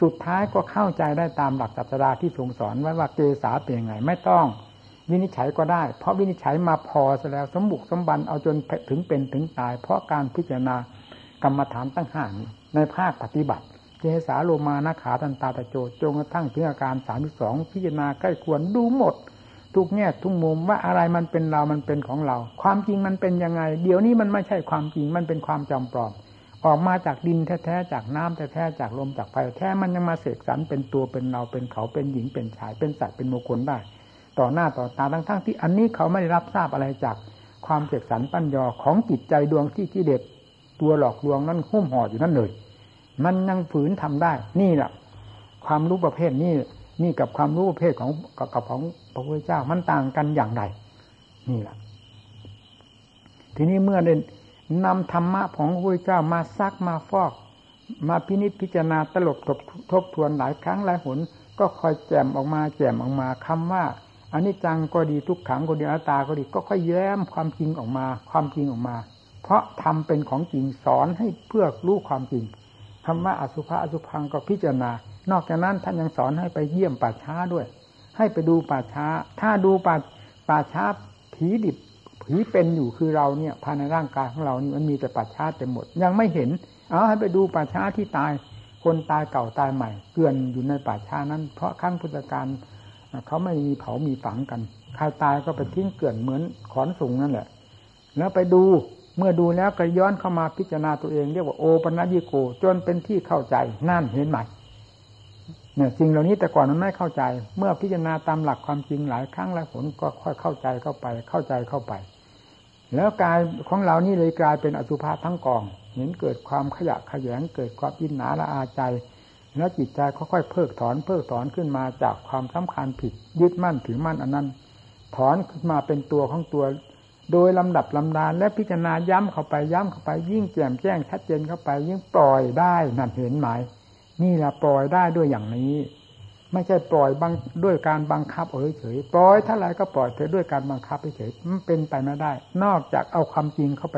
สุดท้ายก็เข้าใจได้ตามหลักศาสดาที่ทรงสอนไว้ว่าเกษาเป็นยังไงไม่ต้อง วินิจฉัยก็ได้ เพราะวินิจฉัยมาพอซะแล้วสมบุกสมบันเอาจนถึงเป็นถึงตาย เพราะการพิจารณา รรมฐานตั้งห่างในภาคปฏิบัติเจสาโลมานาขาตันตาตะโจจงกระทั่งถึงอาการสามสองพิจารณาใกล้ควรดูหมด ทุกแง่ทุกมุมว่าอะไรมันเป็นเรามันเป็นของเรา ความจริงมันเป็นยังไง เดี๋ยวนี้มันไม่ใช่ความจริงมันเป็นความจำปลอม ออกมาจากดินแท้ๆจากน้ำแท้ๆจากลมจากไฟแท้มันยังมาเสกสรรเป็นตัวเป็นเราเป็นเขาเป็นหญิงเป็นชาย เป็นสัตว์เป็นโมคลได้ ต่อหน้าต่อตาทั้งๆที่อันนี้เขาไม่ได้รับทราบอะไรจากความเสกสรรปั้นยอของจิตใจดวงที่ที่เด็ด ตัวหลอกลวงนั้นหุ้มห่ออยู่นั่นเลย มันยังฝืนทำได้ นี่แหละความรู้ประเภทนี้นี่กับความรู้ประเภทของกับของพระพุทธเจ้ามันต่างกันอย่างไรนี่แหละทีนี้เมื่อเด่นนำธรรมะของพระพุทธเจ้ามาซักมาฟอก มาพินิจพิจารณาตลบทบทบทวนหลายครั้งหลายหน ก็คอยแจมออกมาแจมออกมาคำว่าอันนี้จังก็ดีทุกขังก็ดีอัตตาก็ดี ก็ค่อยแย้มความจริงออกมา ความจริงออกมา เพราะทำเป็นของจริงสอนให้เพื่อรู้ความจริงคำว่าอสุภะอสุพังก็พิจารณา นอกจากนั้นท่านยังสอนให้ไปเยี่ยมป่าช้าด้วย ให้ไปดูป่าช้า ถ้าดูป่าป่าช้าผีดิบผีเป็นอยู่คือเราเนี่ยภายในร่างกายของเรานี่มันมีแต่ป่าช้าเต็มหมด ยังไม่เห็น เอาให้ไปดูป่าช้าที่ตาย คนตายเก่าตายใหม่เกลื่อนอยู่ในป่าช้านั้น เพราะขั้งพุทธการเขาไม่มีเผามีฝังกันใครตายก็ไปทิ้งเกลื่อนเหมือนขอนสูงนั่นแหละ แล้วไปดู เมื่อดูแล้วก็ย้อนเข้ามาพิจารณาตัวเองเรียกว่าโอปัญญิโก จนเป็นที่เข้าใจนั่นเห็นไหมเนี่ยสิ่งเหล่านี้แต่ก่อนมันไม่เข้าใจ เมื่อพิจารณาตามหลักความจริงหลายครั้งหลายผลก็ค่อยเข้าใจเข้าไปเข้าใจเข้าไป แล้วกายของเรานี่เลยกลายเป็นอสุภะทั้งกอง เห็นเกิดความขยะขยงเกิดความอินหนาละอาใจ แล้วจิตใจค่อยๆเพิกถอนเพิกถอนขึ้นมาจากความสำคัญผิด ยึดมั่นถือมั่นอันนั้น ถอนขึ้นมาเป็นตัวของตัว โดยลำดับลำดานและพิจารณาย้ำเข้าไปย้ำเข้าไป ยิ่งแจ่มแจ้งชัดเจนเข้าไป ยิ่งปล่อยได้นั่นเห็นไหมนี่แหละปล่อยได้ด้วยอย่างนี้ ไม่ใช่ปล่อยบังด้วยการบังคับเฉยๆปล่อยถ้าไรก็ปล่อยเถอด้วยการบังคับเฉยมันเป็นไปไม่ได้ นอกจากเอาความจริงเข้าไป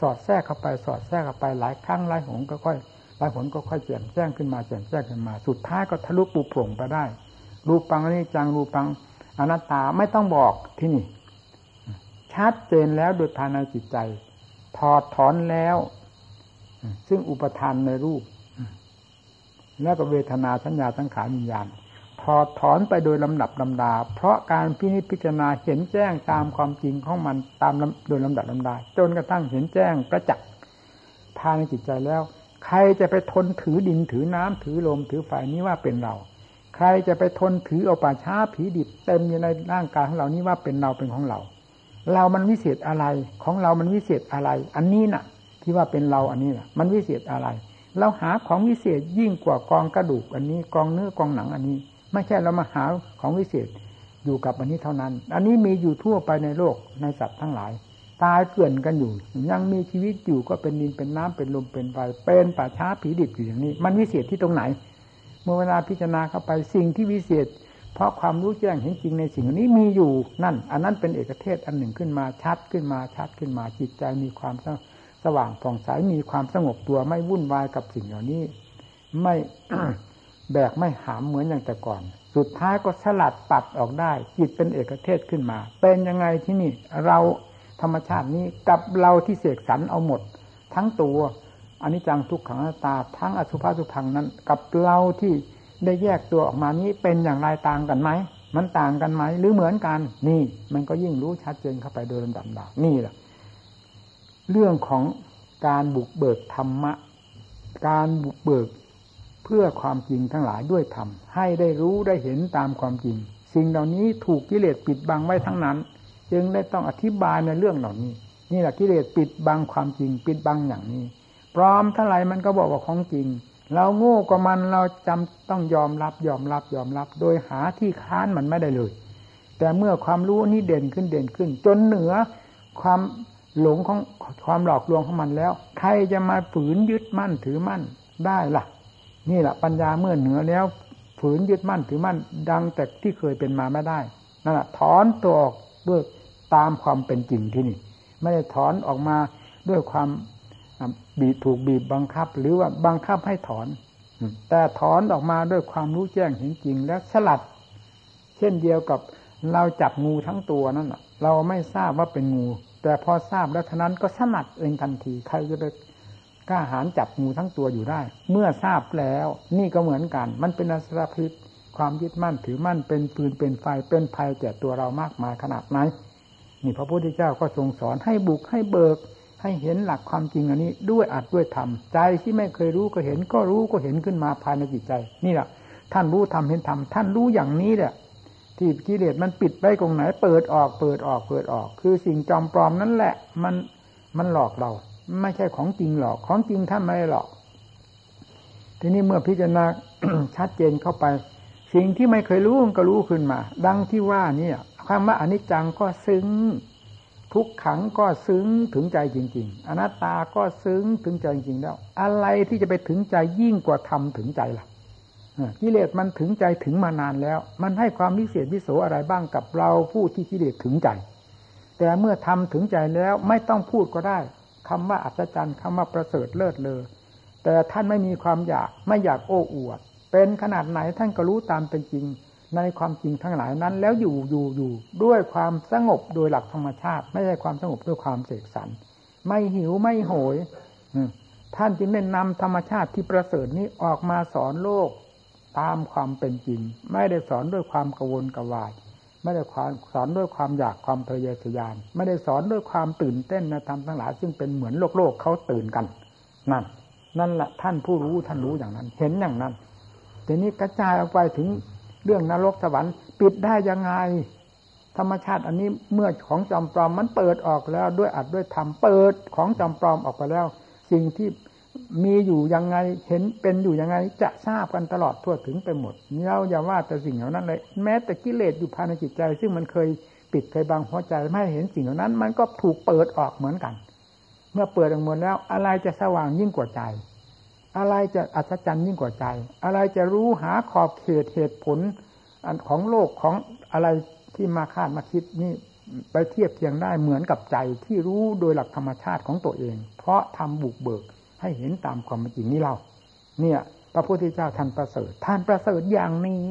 สอดแทรกเข้าไปสอดแทรกเข้าไปหลายครั้งหลายหนก็ค่อยหลายผลก็ค่อยแจ่มแจ้งขึ้นมาแจ่มแจ้งขึ้นมา สุดท้ายก็ทะลุปูโปร่งไปได้รูปังนิจจังรูปังอนัตตาไม่ต้องบอกที่นี่ ชัดเจนแล้วโดยภายในจิตใจ ถอดถอนแล้ว ซึ่งอุปทานในรูป แล้วก็เวทนาสัญญาสังขารวิญญาณถอดถอนไปโดยลำดับลำดา เพราะการพินิจพิจารณาเห็นแจ้งตามความจริงของมันตามโดยลำดับลำดา จนกระทั่งเห็นแจ้งประจักษ์ภายในจิตใจแล้ว ใครจะไปทนถือดินถือน้ำถือลมถือไฟนี้ว่าเป็นเรา ใครจะไปทนถือเอาป่าช้าผีดิบเต็มอยู่ในร่างกายของเรานี้ว่าเป็นเราเป็นของเรา เรามันวิเศษอะไร ของเรามันวิเศษอะไร อันนี้น่ะ ที่ว่าเป็นเราอันนี้น่ะ มันวิเศษอะไร เราหาของวิเศษยิ่งกว่ากองกระดูกอันนี้ กองเนื้อกองหนังอันนี้ ไม่ใช่เรามาหาของวิเศษอยู่กับอันนี้เท่านั้น อันนี้มีอยู่ทั่วไปในโลกในสัตว์ทั้งหลาย ตายเกลื่อนกันอยู่ ยังมีชีวิตอยู่ก็เป็นดินเป็นน้ำเป็นลมเป็นไฟเป็นป่าช้าผีดิบอยู่อย่างนี้ มันวิเศษที่ตรงไหน เมื่อเวลาพิจารณาเข้าไปสิ่งที่วิเศษ เพราะความรู้แจ้งเห็นจริงในสิ่งนี้มีอยู่นั่น อันนั้นเป็นเอกเทศอันหนึ่งขึ้นมาชัดขึ้นมาชัดขึ้นมาจิตใจมีความสว่างผ่องใสมีความสงบตัวไม่วุ่นวายกับสิ่งเหล่านี้ ไม่แบกไม่หามเหมือนอย่างแต่ก่อน สุดท้ายก็สลัดปัดออกได้ จิตเป็นเอกเทศขึ้นมา เป็นยังไงที่นี่เราธรรมชาตินี้กับเราที่เสกสรรเอาหมด ทั้งตัวอันนี้จังทุกขังตาทั้งอสุภาสุพังนั้น กับเราที่ ได้แยกตัวออกมานี้เป็นอย่างไรต่างกันไหม มันต่างกันไหม หรือเหมือนกัน นี่ มันก็ยิ่งรู้ชัดเจนเข้าไปโดยลำดับดานี่แหละเรื่องของการบุกเบิกธรรมะ การบุกเบิกเพื่อความจริงทั้งหลายด้วยธรรมให้ได้รู้ได้เห็นตามความจริง สิ่งเหล่านี้ถูกกิเลสปิดบังไว้ทั้งนั้น จึงได้ต้องอธิบายในเรื่องเหล่านี้ นี่แหละกิเลสปิดบังความจริง ปิดบังอย่างนี้ พร้อมเท่าไรมันก็บอกว่าของจริง เราโง่กว่ามันเราจำต้องยอมรับยอมรับยอมรับ โดยหาที่ค้านมันไม่ได้เลย แต่เมื่อความรู้นี้เด่นขึ้นเด่นขึ้น จนเหนือความหลงของความหลอกลวงของมันแล้ว ใครจะมาฝืนยึดมั่นถือมั่นได้ล่ะ นี่แหละปัญญาเมื่อเหนือแล้ว ฝืนยึดมั่นถือมั่น ดังแต่ที่เคยเป็นมาไม่ได้นั่นแหละถอนตัวออกด้วยตามความเป็นจริงที่นี่ ไม่ได้ถอนออกมาด้วยความ บีบถูกบีบบังคับ หรือว่าบังคับให้ถอน แต่ถอนออกมาด้วยความรู้แจ้งเห็นจริง แล้วสลัด เช่นเดียวกับเราจับงูทั้งตัวนั่นเราไม่ทราบว่าเป็นงู แต่พอทราบแล้วท่านั้นก็สลัดเองทันที ใครจะไปกล้าหาญจับงูทั้งตัวอยู่ได้ เมื่อทราบแล้ว นี่ก็เหมือนกัน มันเป็นอสรพิษความยึดมั่นถือมั่นเป็นปืนเป็นไฟเป็นภัยแก่ตัวเรามากมายขนาดไหนนี่พระพุทธเจ้าก็ทรงสอนให้บุกให้เบิก ให้เห็นหลักความจริงอันนี้ ด้วยอัดด้วยธรรมใจที่ไม่เคยรู้ก็เห็น ก็รู้ก็เห็นขึ้นมาภายในจิตใจ นี่แหละท่านรู้ทำเห็นทำท่านรู้อย่างนี้แหละที่กิเลสมันปิดไว้ตรงไหน เปิดออกเปิดออกเปิดออก คือสิ่งจอมปลอมนั่นแหละ มันมันหลอกเรา ไม่ใช่ของจริงหรอกของจริงท่านไม่หรอก ทีนี้เมื่อพิจารณาชัดเจนเข้าไป สิ่งที่ไม่เคยรู้ก็รู้ขึ้นมา ดังที่ว่านี่คำว่าอนิจจังก็ซึ้ง ทุกขังก็ซึ้งถึงใจจริง ๆ อนัตตาก็ซึ้งถึงใจจริงแล้ว อะไรที่จะไปถึงใจยิ่งกว่าทำถึงใจล่ะกิเลสมันถึงใจถึงมานานแล้ว มันให้ความวิเศษวิโสอะไรบ้างกับเราผู้ที่กิเลสถึงใจ แต่เมื่อทำถึงใจแล้วไม่ต้องพูดก็ได้คำว่าอัศจรรย์คำว่าประเสริฐเลิศเลอแต่ท่านไม่มีความอยากไม่อยากโอ้อวด เป็นขนาดไหนท่านก็รู้ตามเป็นจริง ในความจริงทั้งหลายนั้น แล้วอยู่อยู่อยู่ด้วยความสงบโดยหลักธรรมชาติ ไม่ใช่ความสงบด้วยความเสกสรรไม่หิวไม่โหยท่านจึงได้นำธรรมชาติที่ประเสริฐนี้ออกมาสอนโลกตามความเป็นจริง ไม่ได้สอนด้วยความกวนกวาย ไม่ได้สอนด้วยความอยากความทะเยอทะยาน ไม่ได้สอนด้วยความตื่นเต้นนะธรรมทั้งหลายซึ่งเป็นเหมือนโลกโลกเขาตื่นกันนั่นนั่นแหละท่านผู้รู้ท่านรู้อย่างนั้น เห็นอย่างนั้นทีนี้กระจายออกไปถึง เรื่องนรกสวรรค์ปิดได้ยังไง ธรรมชาติอันนี้เมื่อของจอมปลอมมันเปิดออกแล้วด้วยอัดด้วยธรรมเปิดของจอมปลอมออกไปแล้ว สิ่งที่มีอยู่ยังไงเห็นเป็นอยู่ยังไง จะทราบกันตลอดทั่วถึงไปหมดเราอย่าว่าแต่สิ่งเหล่านั้นเลย แม้แต่กิเลสอยู่ภายในจิตใจ ซึ่งมันเคยปิดเคยบังหัวใจไม่เห็นสิ่งเหล่านั้น มันก็ถูกเปิดออกเหมือนกัน เมื่อเปิดออกหมดแล้วอะไรจะสว่างยิ่งกว่าใจ อะไรจะอัศจรรย์ยิ่งกว่าใจ อะไรจะรู้หาขอบเขตเหตุผลของโลกของอะไรที่มาคาดมาคิดนี่ไปเทียบเทียงได้เหมือนกับใจที่รู้โดยหลักธรรมชาติของตัวเอง เพราะทำบุกเบิกให้เห็นตามความจริงนี้เรา เนี่ย พระพุทธเจ้าท่านประเสริฐท่านประเสริฐอย่างนี้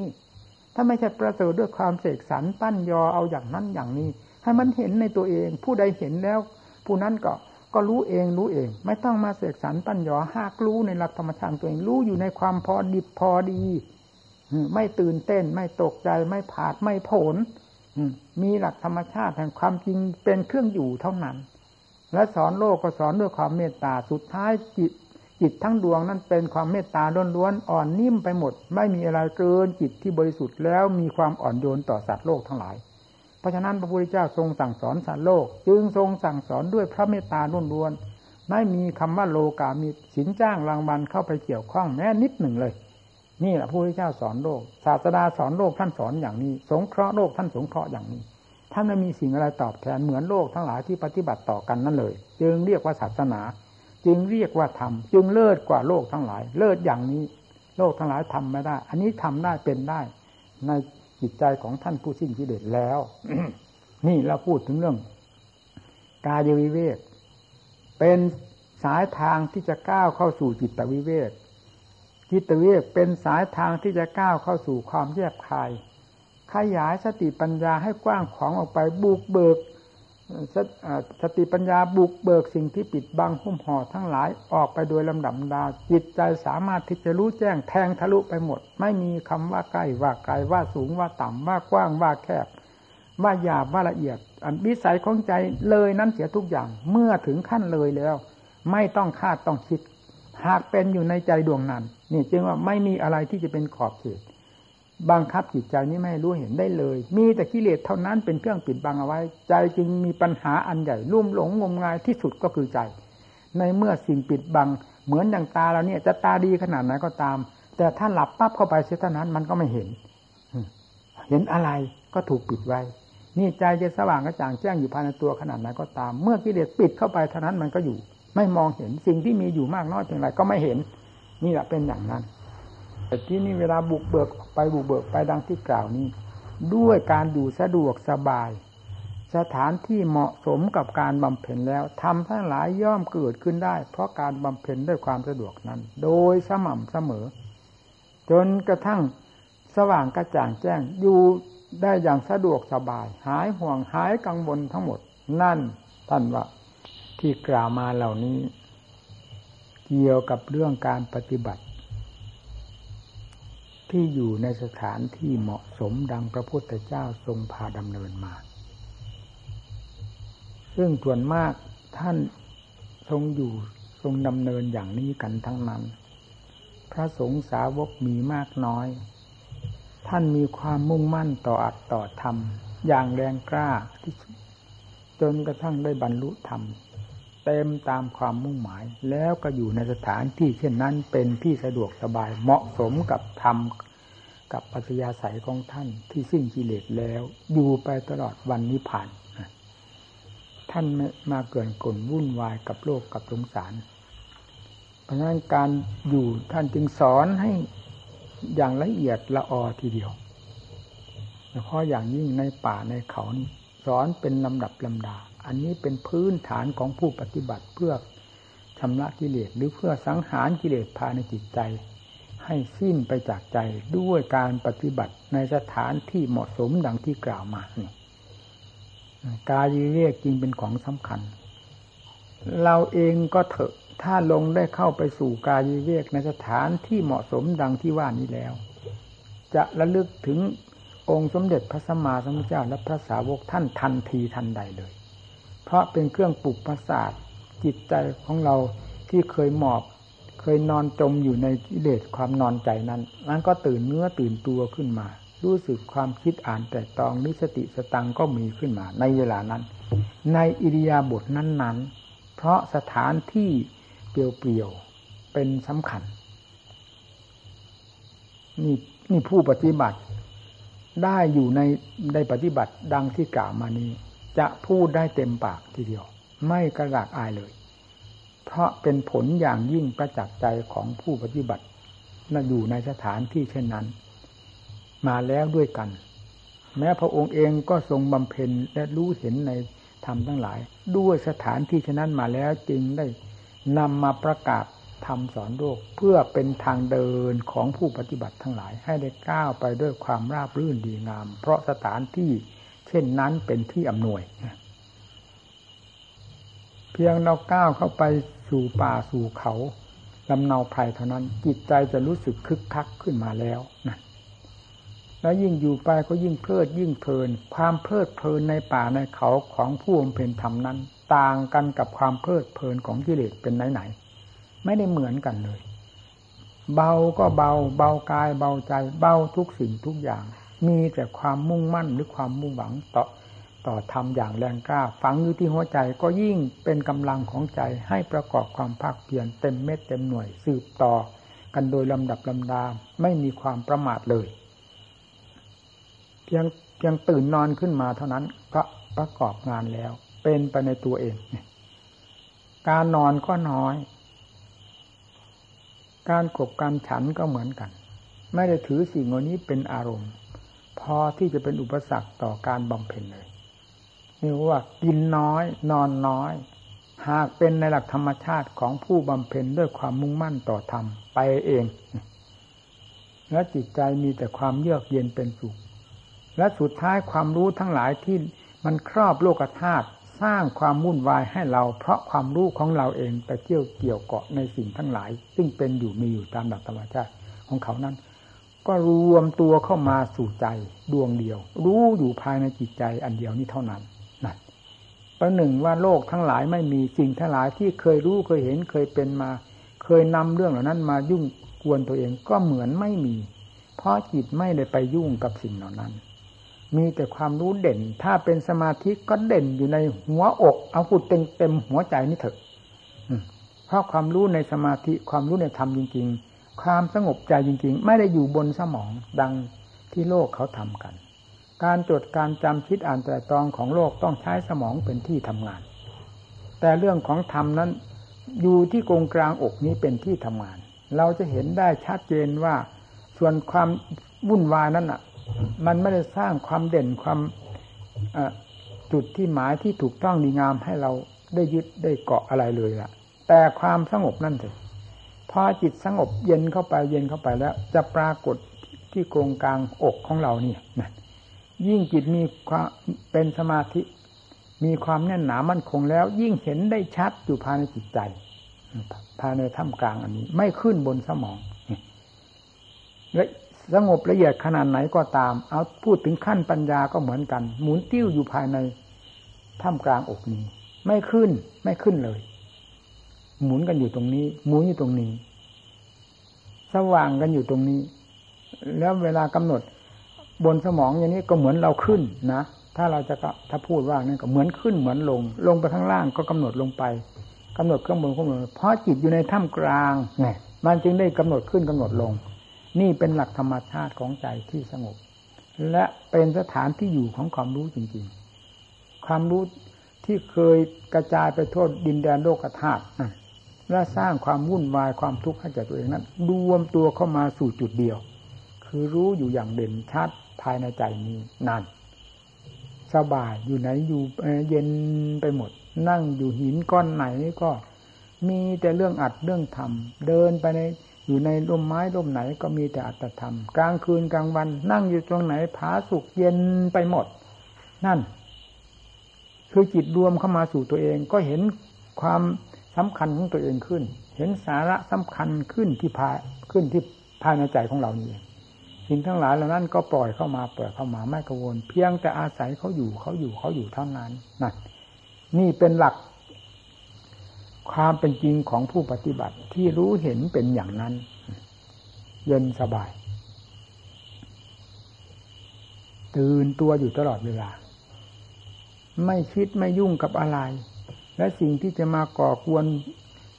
ถ้าไม่ใช่ประเสริฐด้วยความเสกสรรปั้นยอเอาอย่างนั้นอย่างนี้ ให้มันเห็นในตัวเอง ผู้ใดเห็นแล้ว ผู้นั้นก็ ก็รู้เองรู้เอง ไม่ต้องมาเสกสรรตั้นหยอหากรู้ในหลักธรรมชาติตัวเองรู้อยู่ในความพอดิบพอดีไม่ตื่นเต้น ไม่ตกใจไม่ผาดไม่ผลมีหลักธรรมชาติแห่งความจริงเป็นเครื่องอยู่เท่านั้น และสอนโลกก็สอนด้วยความเมตตาสุดท้ายจิต จิตทั้งดวงนั้นเป็นความเมตตาล้วนๆอ่อนนิ่มไปหมด ไม่มีอะไรเกินจิตที่บริสุทธิ์แล้วมีความอ่อนโยนต่อสัตว์โลกทั้งหลาย เพราะฉะนั้นพระพุทธเจ้าทรงสั่งสอนสัตว์โลก จึงทรงสั่งสอนด้วยพระเมตตาล้วนๆไม่มีคำว่าโลกามีสินจ้างรางวัลเข้าไปเกี่ยวข้องแม้นิดหนึ่งเลย นี่แหละพระพุทธเจ้าสอนโลก ศาสดาสอนโลกท่านสอนอย่างนี้ สงเคราะห์โลกท่านสงเคราะห์อย่างนี้ท่านไม่มีสิ่งอะไรตอบแทนเหมือนโลกทั้งหลายที่ปฏิบัติต่อกันนั่นเลย จึงเรียกว่าศาสนา จึงเรียกว่าธรรมจึงเลิศกว่าโลกทั้งหลาย เลิศอย่างนี้ โลกทั้งหลายทำไม่ได้ อันนี้ทำได้เป็นได้ ใน จิตใจของท่านผู้สิ้นกิเลสแล้ว นี่เราพูดถึงเรื่อง กายวิเวก เป็นสายทางที่จะก้าวเข้าสู่จิตวิเวกจิตวิเวกเป็นสายทางที่จะก้าวเข้าสู่ความแยบคายขยายสติปัญญาให้กว้างขวางออกไปบุกเบิก สติปัญญาบุกเบิกสิ่งที่ปิดบังหุ้มห่อทั้งหลายออกไปโดยลำดับดาจิตใจสามารถที่จะรู้แจ้งแทงทะลุไปหมด ไม่มีคำว่าใกล้ว่าไกลว่าสูงว่าต่ำว่ากว้างว่าแคบ ว่าหยาบว่าละเอียดอันวิสัยของใจเลยนั้นเสียทุกอย่างเมื่อถึงขั้นเลยแล้ว ไม่ต้องคาดต้องคิด หากเป็นอยู่ในใจดวงนั้นนี่จึงว่าไม่มีอะไรที่จะเป็นขอบเขต บังคับจิตใจนี้ไม่รู้เห็นได้เลย มีแต่กิเลสเท่านั้นเป็นเครื่องปิดบังเอาไว้ ใจจึงมีปัญหาอันใหญ่ลุ่มหลงงมงายที่สุดก็คือใจ ในเมื่อสิ่งปิดบัง เหมือนอย่างตาเราเนี่ยจะตาดีขนาดไหนก็ตาม แต่ถ้าหลับปั๊บเข้าไปเสียเท่านั้นมันก็ไม่เห็น เห็นอะไรก็ถูกปิดไว้ นี่ใจจะสว่างกระจ่างแจ้งอยู่ภายในตัวขนาดไหนก็ตาม เมื่อกิเลสปิดเข้าไปเท่านั้นมันก็อยู่ ไม่มองเห็นสิ่งที่มีอยู่มากน้อยเพียงไรก็ไม่เห็น นี่แหละเป็นอย่างนั้น แต่ที่นี่เวลาบุกเบิกไปบุกเบิกไปดังที่กล่าวนี้ ด้วยการอยู่สะดวกสบาย สถานที่เหมาะสมกับการบำเพ็ญแล้วทำทั้งหลายย่อมเกิดขึ้นได้ เพราะการบำเพ็ญด้วยความสะดวกนั้น โดยสม่ำเสมอ จนกระทั่งสว่างกระจ่างแจ้งอยู่ได้อย่างสะดวกสบาย หายห่วงหายกังวลทั้งหมด นั่นท่านว่าที่กล่าวมาเหล่านี้ เกี่ยวกับเรื่องการปฏิบัติ ที่อยู่ในสถานที่เหมาะสมดังพระพุทธเจ้าทรงพาดำเนินมา ซึ่งส่วนมากท่านทรงอยู่ทรงดำเนินอย่างนี้กันทั้งนั้น พระสงฆ์สาวกมีมากน้อย ท่านมีความมุ่งมั่นต่ออัดต่อธรรม อย่างแรงกล้าที่จนกระทั่งได้บรรลุธรรม เต็มตามความมุ่งหมาย แล้วก็อยู่ในสถานที่เช่นนั้นเป็นที่สะดวกสบายเหมาะสมกับธรรมกับปัจยาศัยของท่านที่สิ้นกิเลสแล้ว อยู่ไปตลอดวันนิพพานท่านมาเกินกลวุ่นวายกับโลกกับสงสาร เพราะฉะนั้นการอยู่ท่านจึงสอนให้อย่างละเอียดละออทีเดียวเฉพาะอย่างยิ่งในป่าในเขานี่สอนเป็นลำดับลำดา อันนี้เป็นพื้นฐานของผู้ปฏิบัติเพื่อชำระกิเลสหรือเพื่อสังหารกิเลสภายในจิตใจ ให้สิ้นไปจากใจด้วยการปฏิบัติในสถานที่เหมาะสมดังที่กล่าวมานี่กายเรียกจริงเป็นของสำคัญ เราเองก็เถอะถ้าลงได้เข้าไปสู่กายเวกในสถานที่เหมาะสมดังที่ว่านี้แล้ว จะระลึกถึงองค์สมเด็จพระสัมมาสัมพุทธเจ้าและพระสาวกท่านทันทีทันใดเลย เพราะเป็นเครื่องปลุกประสาทจิตใจของเราที่เคยหมอบ เคยนอนจมอยู่ในกิเลสความนอนใจนั้นนั้นก็ตื่นเนื้อตื่นตัวขึ้นมา รู้สึกความคิดอ่านแต่ตองนิสติสตังก็มีขึ้นมา ในเวลานั้น ในอิริยาบถนั้นๆ เพราะสถานที่เปลี่ยวๆเป็นสำคัญ นี่นี่ผู้ปฏิบัติได้อยู่ในได้ปฏิบัติดังที่กล่าวมานี้ จะพูดได้เต็มปากทีเดียว ไม่กระดากอายเลย เพราะเป็นผลอย่างยิ่งประจักษ์ใจของผู้ปฏิบัตินั่นอยู่ในสถานที่เช่นนั้น มาแล้วด้วยกัน แม้พระองค์เองก็ทรงบำเพ็ญและรู้เห็นในธรรมทั้งหลาย ด้วยสถานที่เช่นนั้นมาแล้วจึงได้นำมาประกาศทำสอนโลกเพื่อเป็นทางเดินของผู้ปฏิบัติทั้งหลาย ให้ได้ก้าวไปด้วยความราบรื่นดีงาม เพราะสถานที่ เช่นนั้นเป็นที่อำนวย เพียงเราก้าวเข้าไปสู่ป่าสู่เขาลำเนาไพรเท่านั้น จิตใจจะรู้สึกคึกคักขึ้นมาแล้วนะแล้วยิ่งอยู่ไปก็ยิ่งเพลิดยิ่งเพลิน ความเพลิดเพลินในป่าในเขาของผู้บำเพ็ญธรรมนั้น ต่างกันกับความเพลิดเพลินของกิเลสเป็นไหนๆไม่ได้เหมือนกันเลย เบาก็เบา เบากายเบาใจ เบาทุกสิ่งทุกอย่าง มีแต่ความมุ่งมั่นหรือความมุ่งหวังต่อต่อทำอย่างแรงกล้า ฝังอยู่ที่หัวใจก็ยิ่งเป็นกำลังของใจให้ประกอบความภาคเพียรเต็มเม็ดเต็มหน่วยสืบต่อกันโดยลำดับลำดาไม่มีความประมาทเลย เพียงเพียงตื่นนอนขึ้นมาเท่านั้นก็ประกอบงานแล้ว เป็นไปในตัวเอง การนอนก็น้อย การกบการฉันก็เหมือนกัน ไม่ได้ถือสิ่งเหล่านี้เป็นอารมณ์ พอที่จะเป็นอุปสรรคต่อการบำเพ็ญเลยนี่ว่ากินน้อย นอนน้อย หากเป็นในหลักธรรมชาติของผู้บำเพ็ญด้วยความมุ่งมั่นต่อธรรมไปเอง และจิตใจมีแต่ความเยือกเย็นเป็นสุข และสุดท้ายความรู้ทั้งหลายที่มันครอบโลกธาตุสร้างความวุ่นวายให้เราเพราะความรู้ของเราเองไปเกี่ยวเกี่ยวเกาะในสิ่งทั้งหลาย ซึ่งเป็นอยู่มีอยู่ตามหลักธรรมชาติของเขานั้น ก็รวมตัวเข้ามาสู่ใจดวงเดียว รู้อยู่ภายในจิตใจอันเดียวนี้เท่านั้นประหนึ่งว่าโลกทั้งหลายไม่มีสิ่งทั้งหลายที่เคยรู้เคยเห็นเคยเป็นมา เคยนำเรื่องเหล่านั้นมายุ่งกวนตัวเองก็เหมือนไม่มี เพราะจิตไม่ได้ไปยุ่งกับสิ่งเหล่านั้น มีแต่ความรู้เด่น ถ้าเป็นสมาธิก็เด่นอยู่ในหัวอกเอาพูดเต็มเต็มหัวใจนี่เถอะเพราะความรู้ในสมาธิความรู้ในธรรมจริง ๆ ความสงบใจจริง ๆ ไม่ได้อยู่บนสมองดังที่โลกเขาทำกัน การจดการจำคิดอ่านแต่ตรองของโลกต้องใช้สมองเป็นที่ทำงาน แต่เรื่องของธรรมนั้นอยู่ที่กงกลางอกนี้เป็นที่ทำงาน เราจะเห็นได้ชัดเจนว่าส่วนความวุ่นวายนั้นอะ มันไม่ได้สร้างความเด่นความจุดที่หมายที่ถูกต้องดีงามให้เราได้ยึดได้เกาะอะไรเลยล่ะ แต่ความสงบนั่นเถอะ พอจิตสงบเย็นเข้าไปเย็นเข้าไปแล้ว จะปรากฏที่กรงกลางอกของเราเนี่ยนะยิ่งจิตมีความเป็นสมาธิ มีความแน่นหนามั่นคงแล้ว ยิ่งเห็นได้ชัดอยู่ภายในจิตใจภายในถ้ำกลางอันนี้ ไม่ขึ้นบนสมองและสงบละเอียดขนาดไหนก็ตาม เอาพูดถึงขั้นปัญญาก็เหมือนกัน หมุนติ้วอยู่ภายในถ้ำกลางอกนี้ ไม่ขึ้นไม่ขึ้นเลย หมุนกันอยู่ตรงนี้ หมุนอยู่ตรงนี้ สว่างกันอยู่ตรงนี้ แล้วเวลากำหนด บนสมองอย่างนี้ก็เหมือนเราขึ้นนะถ้าเราจะถ้าพูดว่านั่นก็เหมือนขึ้นเหมือนลง ลงไปข้างล่างก็กำหนดลงไปกำหนดข้างบนข้างบนเพราะจิตอยู่ในถ้ำกลางไงมันจึงได้กำหนดขึ้นกำหนดลง นี่เป็นหลักธรรมชาติของใจที่สงบ และเป็นสถานที่อยู่ของความรู้จริง ๆ ความรู้ที่เคยกระจายไปโทษดินแดนโลกธาตุ และสร้างความวุ่นวายความทุกข์ให้แก่ตัวเองนั้นรวมตัวเข้ามาสู่จุดเดียว คือรู้อยู่อย่างเด่นชัดภายในใจนี้นั่นสบายอยู่ไหนอยู่เย็นไปหมด นั่งอยู่หินก้อนไหนก็ มีแต่เรื่องอัดเรื่องทำเดินไปในอยู่ในร่มไม้ร่มไหนก็มีแต่อัตธรรม กลางคืนกลางวัน นั่งอยู่ตรงไหนผาสุกเย็นไปหมด นั่น คือจิตรวมเข้ามาสู่ตัวเองก็เห็นความ สำคัญของตัวเองขึ้น เห็นสาระสำคัญขึ้นที่ภายขึ้นที่ภายในใจของเรานี่สิ่งทั้งหลายเหล่านั้นก็ปล่อยเข้ามาปล่อยเข้ามาไม่กังวล เพียงแต่อาศัยเขาอยู่เขาอยู่เขาอยู่เท่านั้นนั่นนี่เป็นหลัก ความเป็นจริงของผู้ปฏิบัติที่รู้เห็นเป็นอย่างนั้น เย็นสบาย ตื่นตัวอยู่ตลอดเวลา ไม่คิดไม่ยุ่งกับอะไร และสิ่งที่จะมาก่อกวน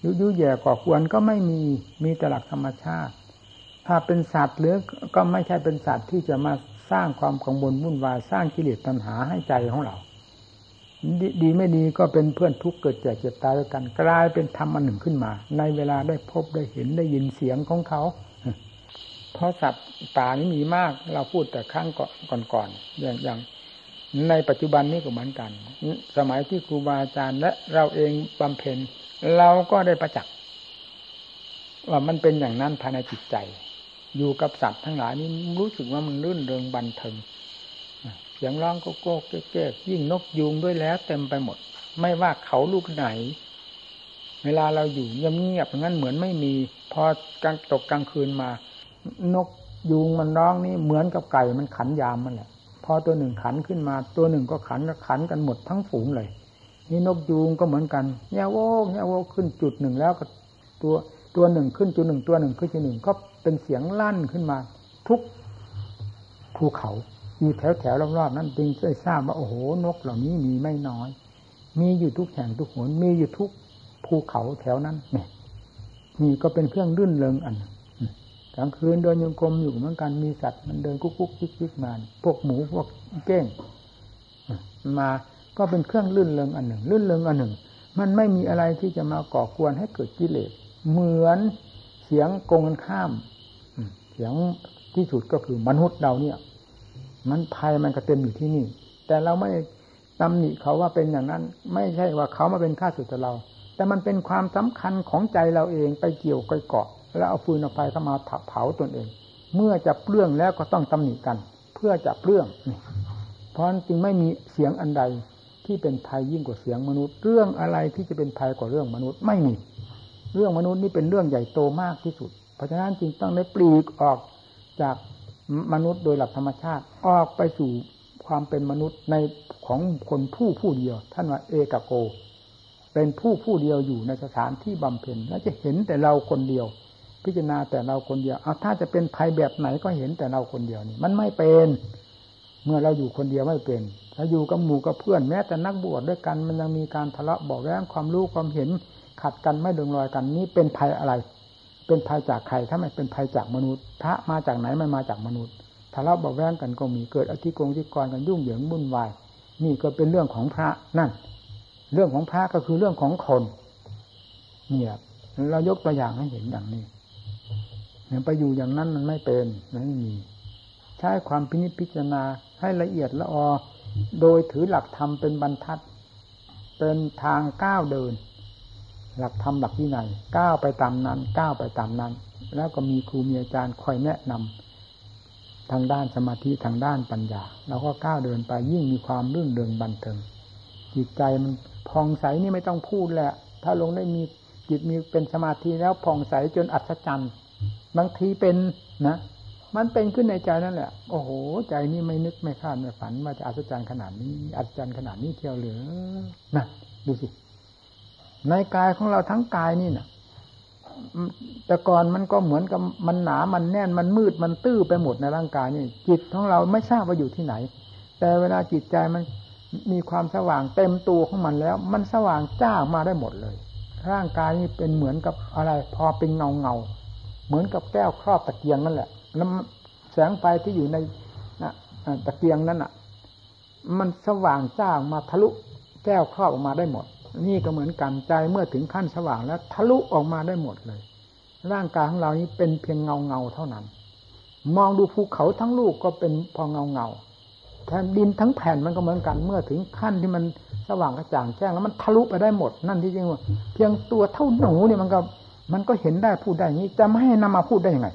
ยุยุแย่ก่อกวนก็ไม่มีมีแต่หลักธรรมชาติ ถ้าเป็นสัตว์หรือก็ไม่ใช่เป็นสัตว์ที่จะมาสร้างความกังวลวุ่นวายสร้างกิเลสตัณหาให้ใจของเราดดีไม่ดีก็เป็นเพื่อนทุกข์เกิดแก่เจ็บตายด้วยกันกลายเป็นธรรมอันหนึ่งขึ้นมา ในเวลาได้พบได้เห็นได้ยินเสียงของเขาเพราะสัตว์ป่านี้มีมาก เราพูดแต่ครั้งก่อนๆอย่างอย่าง ในปัจจุบันนี้ก็เหมือนกัน สมัยที่ครูบาอาจารย์และเราเองบำเพ็ญเราก็ได้ประจักษ์ว่ามันเป็นอย่างนั้นภายในจิตใจ อยู่กับสัตว์ทั้งหลายนี่รู้สึกว่ามันรื่นเริงบันเทิงเสียงร้องโกโก้เก๊กยิ่งนกยูงด้วยแล้ว เต็มไปหมด ไม่ว่าเขาลูกไหน เวลาเราอยู่เงียบๆงั้นเหมือนไม่มี พอกลางตกกลางคืนมา นกยูงมันร้องนี่เหมือนกับไก่มันขันยามมันแหละ อตัวหนึ่งขันขึ้นมา ตัวหนึ่งก็ขันก็ขันกันหมดทั้งฝูงเลย นี่นกยูงก็เหมือนกันแย่โว้แย่โว้ขึ้นจุดหนึ่งแล้วก็ตัวตัวหนึ่งขึ้นจุดหนึ่งตัวหนึ่งขึ้นจุดหนึ่งก็เป็นเสียงลั่นขึ้นมา ทุกภูเขาอยู่แถวแถวรอบๆนั้นจึงได้ทราบว่าโอ้โหนกเหล่านี้มีไม่น้อย มีอยู่ทุกแห่งทุกหนมีอยู่ทุกภูเขาแถวนั้นเนี่ยนี่ก็เป็นเครื่องรื่นเริงอันก ลางคืนเดินยงกลมอยู่เหมือนกันมีสัตว์มันเดินกุ๊กกุ๊กคิกคิกมาพวกหมูพวกเก้งมาก็เป็นเครื่องลื่นเริงอันหนึ่งลื่นเริงอันหนึ่ง มันไม่มีอะไรที่จะมาก่อกวนให้เกิดกิเลสเหมือนเสียงกงกันข้ามเสียงที่สุดก็คือมนุษย์เราเนี่ย มันภัยมันก็เต็มอยู่ที่นี่ แต่เราไม่ตำหนิเขาว่าเป็นอย่างนั้น ไม่ใช่ว่าเขามาเป็นข้าศึกต่อเรา แต่มันเป็นความสำคัญของใจเราเองไปเกี่ยวไปเกาะ แล้วเอาฟืนเอาไฟเข้ามาเผาตนเอง เมื่อจะเปลื้องแล้วก็ต้องตำหนิกัน เพื่อจะเปลื้องเพราะจึงไม่มีเสียงอันใดที่เป็นภัยยิ่งกว่าเสียงมนุษย์ เรื่องอะไรที่จะเป็นภัยกว่าเรื่องมนุษย์ไม่มีเรื่องมนุษย์นี่เป็นเรื่องใหญ่โตมากที่สุด เพราะฉะนั้นจึงต้องได้ปลีกออกจากมนุษย์โดยหลักธรรมชาติ ออกไปสู่ความเป็นมนุษย์ในของคนผู้ผู้เดียว ท่านว่าเอกโก เป็นผู้ผู้เดียวอยู่ในสถานที่บำเพ็ญแล้วจะเห็นแต่เราคนเดียว พิจารณาแต่เราคนเดียวเอาถ้าจะเป็นภัยแบบไหนก็เห็นแต่เราคนเดียวนี่ มันไม่เป็น เมื่อเราอยู่คนเดียวไม่เป็นถ้าอยู่กับหมู่กับเพื่อนแม้แต่นักบวชด้วยกันมันยังมีการทะเลาะบอกแย้งความรู้ความเห็นขัดกันไม่ดึงรอยกันนี่เป็นภัยอะไร เป็นภัยจากใครถ้าไม่เป็นภัยจากมนุษย์ พระมาจากไหนไม่มาจากมนุษย์ทะเลาะเบาแวงกันก็มีเกิดอธิกงที่กรกันยุ่งเหยิงวุ่นวายนี่ก็เป็นเรื่องของพระนั่น เรื่องของพระก็คือเรื่องของคนเนี่ยเรายกตัวอย่างให้เห็นอย่างนี้ เนี่ยไปอยู่อย่างนั้นมันไม่เป็นไม่มีใช้ความพินิจพิจารณาให้ละเอียดละออ โดยถือหลักธรรมเป็นบรรทัด เป็นทางก้าวเดิน หลักธรรมหลักวินัยก้าวไปตามนั้นก้าวไปตามนั้น แล้วก็มีครูมีอาจารย์คอยแนะนำทางด้านสมาธิทางด้านปัญญาเราก็ก้าวเดินไปยิ่งมีความรื่นเริงบันเทิงจิตใจมันผ่องใสนี่ไม่ต้องพูดแหละ ถ้าลงได้มีจิตมีเป็นสมาธิแล้วผ่องใสจนอัศจรรย์ บางทีเป็นนะมันเป็นขึ้นในใจนั่นแหละ โอ้โห ใจนี่ไม่นึกไม่คาดไม่ฝันว่าจะอัศจรรย์ขนาดนี้ อัศจรรย์ขนาดนี้เที่ยวเหลือนะดูสิ ในกายของเราทั้งกายนี่นะแต่ก่อนมันก็เหมือนกับมันหนา มันแน่น มันมืด มันตื้อไปหมดในร่างกายนี่ จิตของเราไม่ทราบว่าอยู่ที่ไหน แต่เวลาจิตใจมันมีความสว่างเต็มตัวของมันแล้ว มันสว่างจ้ามาได้หมดเลย ร่างกายนี่เป็นเหมือนกับอะไร พอเป็นเงาเงา เหมือนกับแก้วครอบตะเกียงนั่นแหละแล้วแสงไฟที่อยู่ในตะเกียงนั้นอะ มันสว่างจ้ามาทะลุแก้วครอบออกมาได้หมด นี่ก็เหมือนกันใจเมื่อถึงขั้นสว่างแล้ว ทะลุออกมาได้หมดเลย ร่างกายของเรานี้เป็นเพียงเงาเงาเท่านั้น มองดูภูเขาทั้งลูกก็เป็นพอเงาเงาแผ่นดินทั้งแผ่นมันก็เหมือนกัน เมื่อถึงขั้นที่มันสว่างกระจ่างแจ้งแล้วมันทะลุไปได้หมด นั่นที่จริงว่า เพียงตัวเท่าหนูเนี่ยมันก็ มันก็เห็นได้พูดได้อย่างนี้ จะไม่ให้นำมาพูดได้ยังไง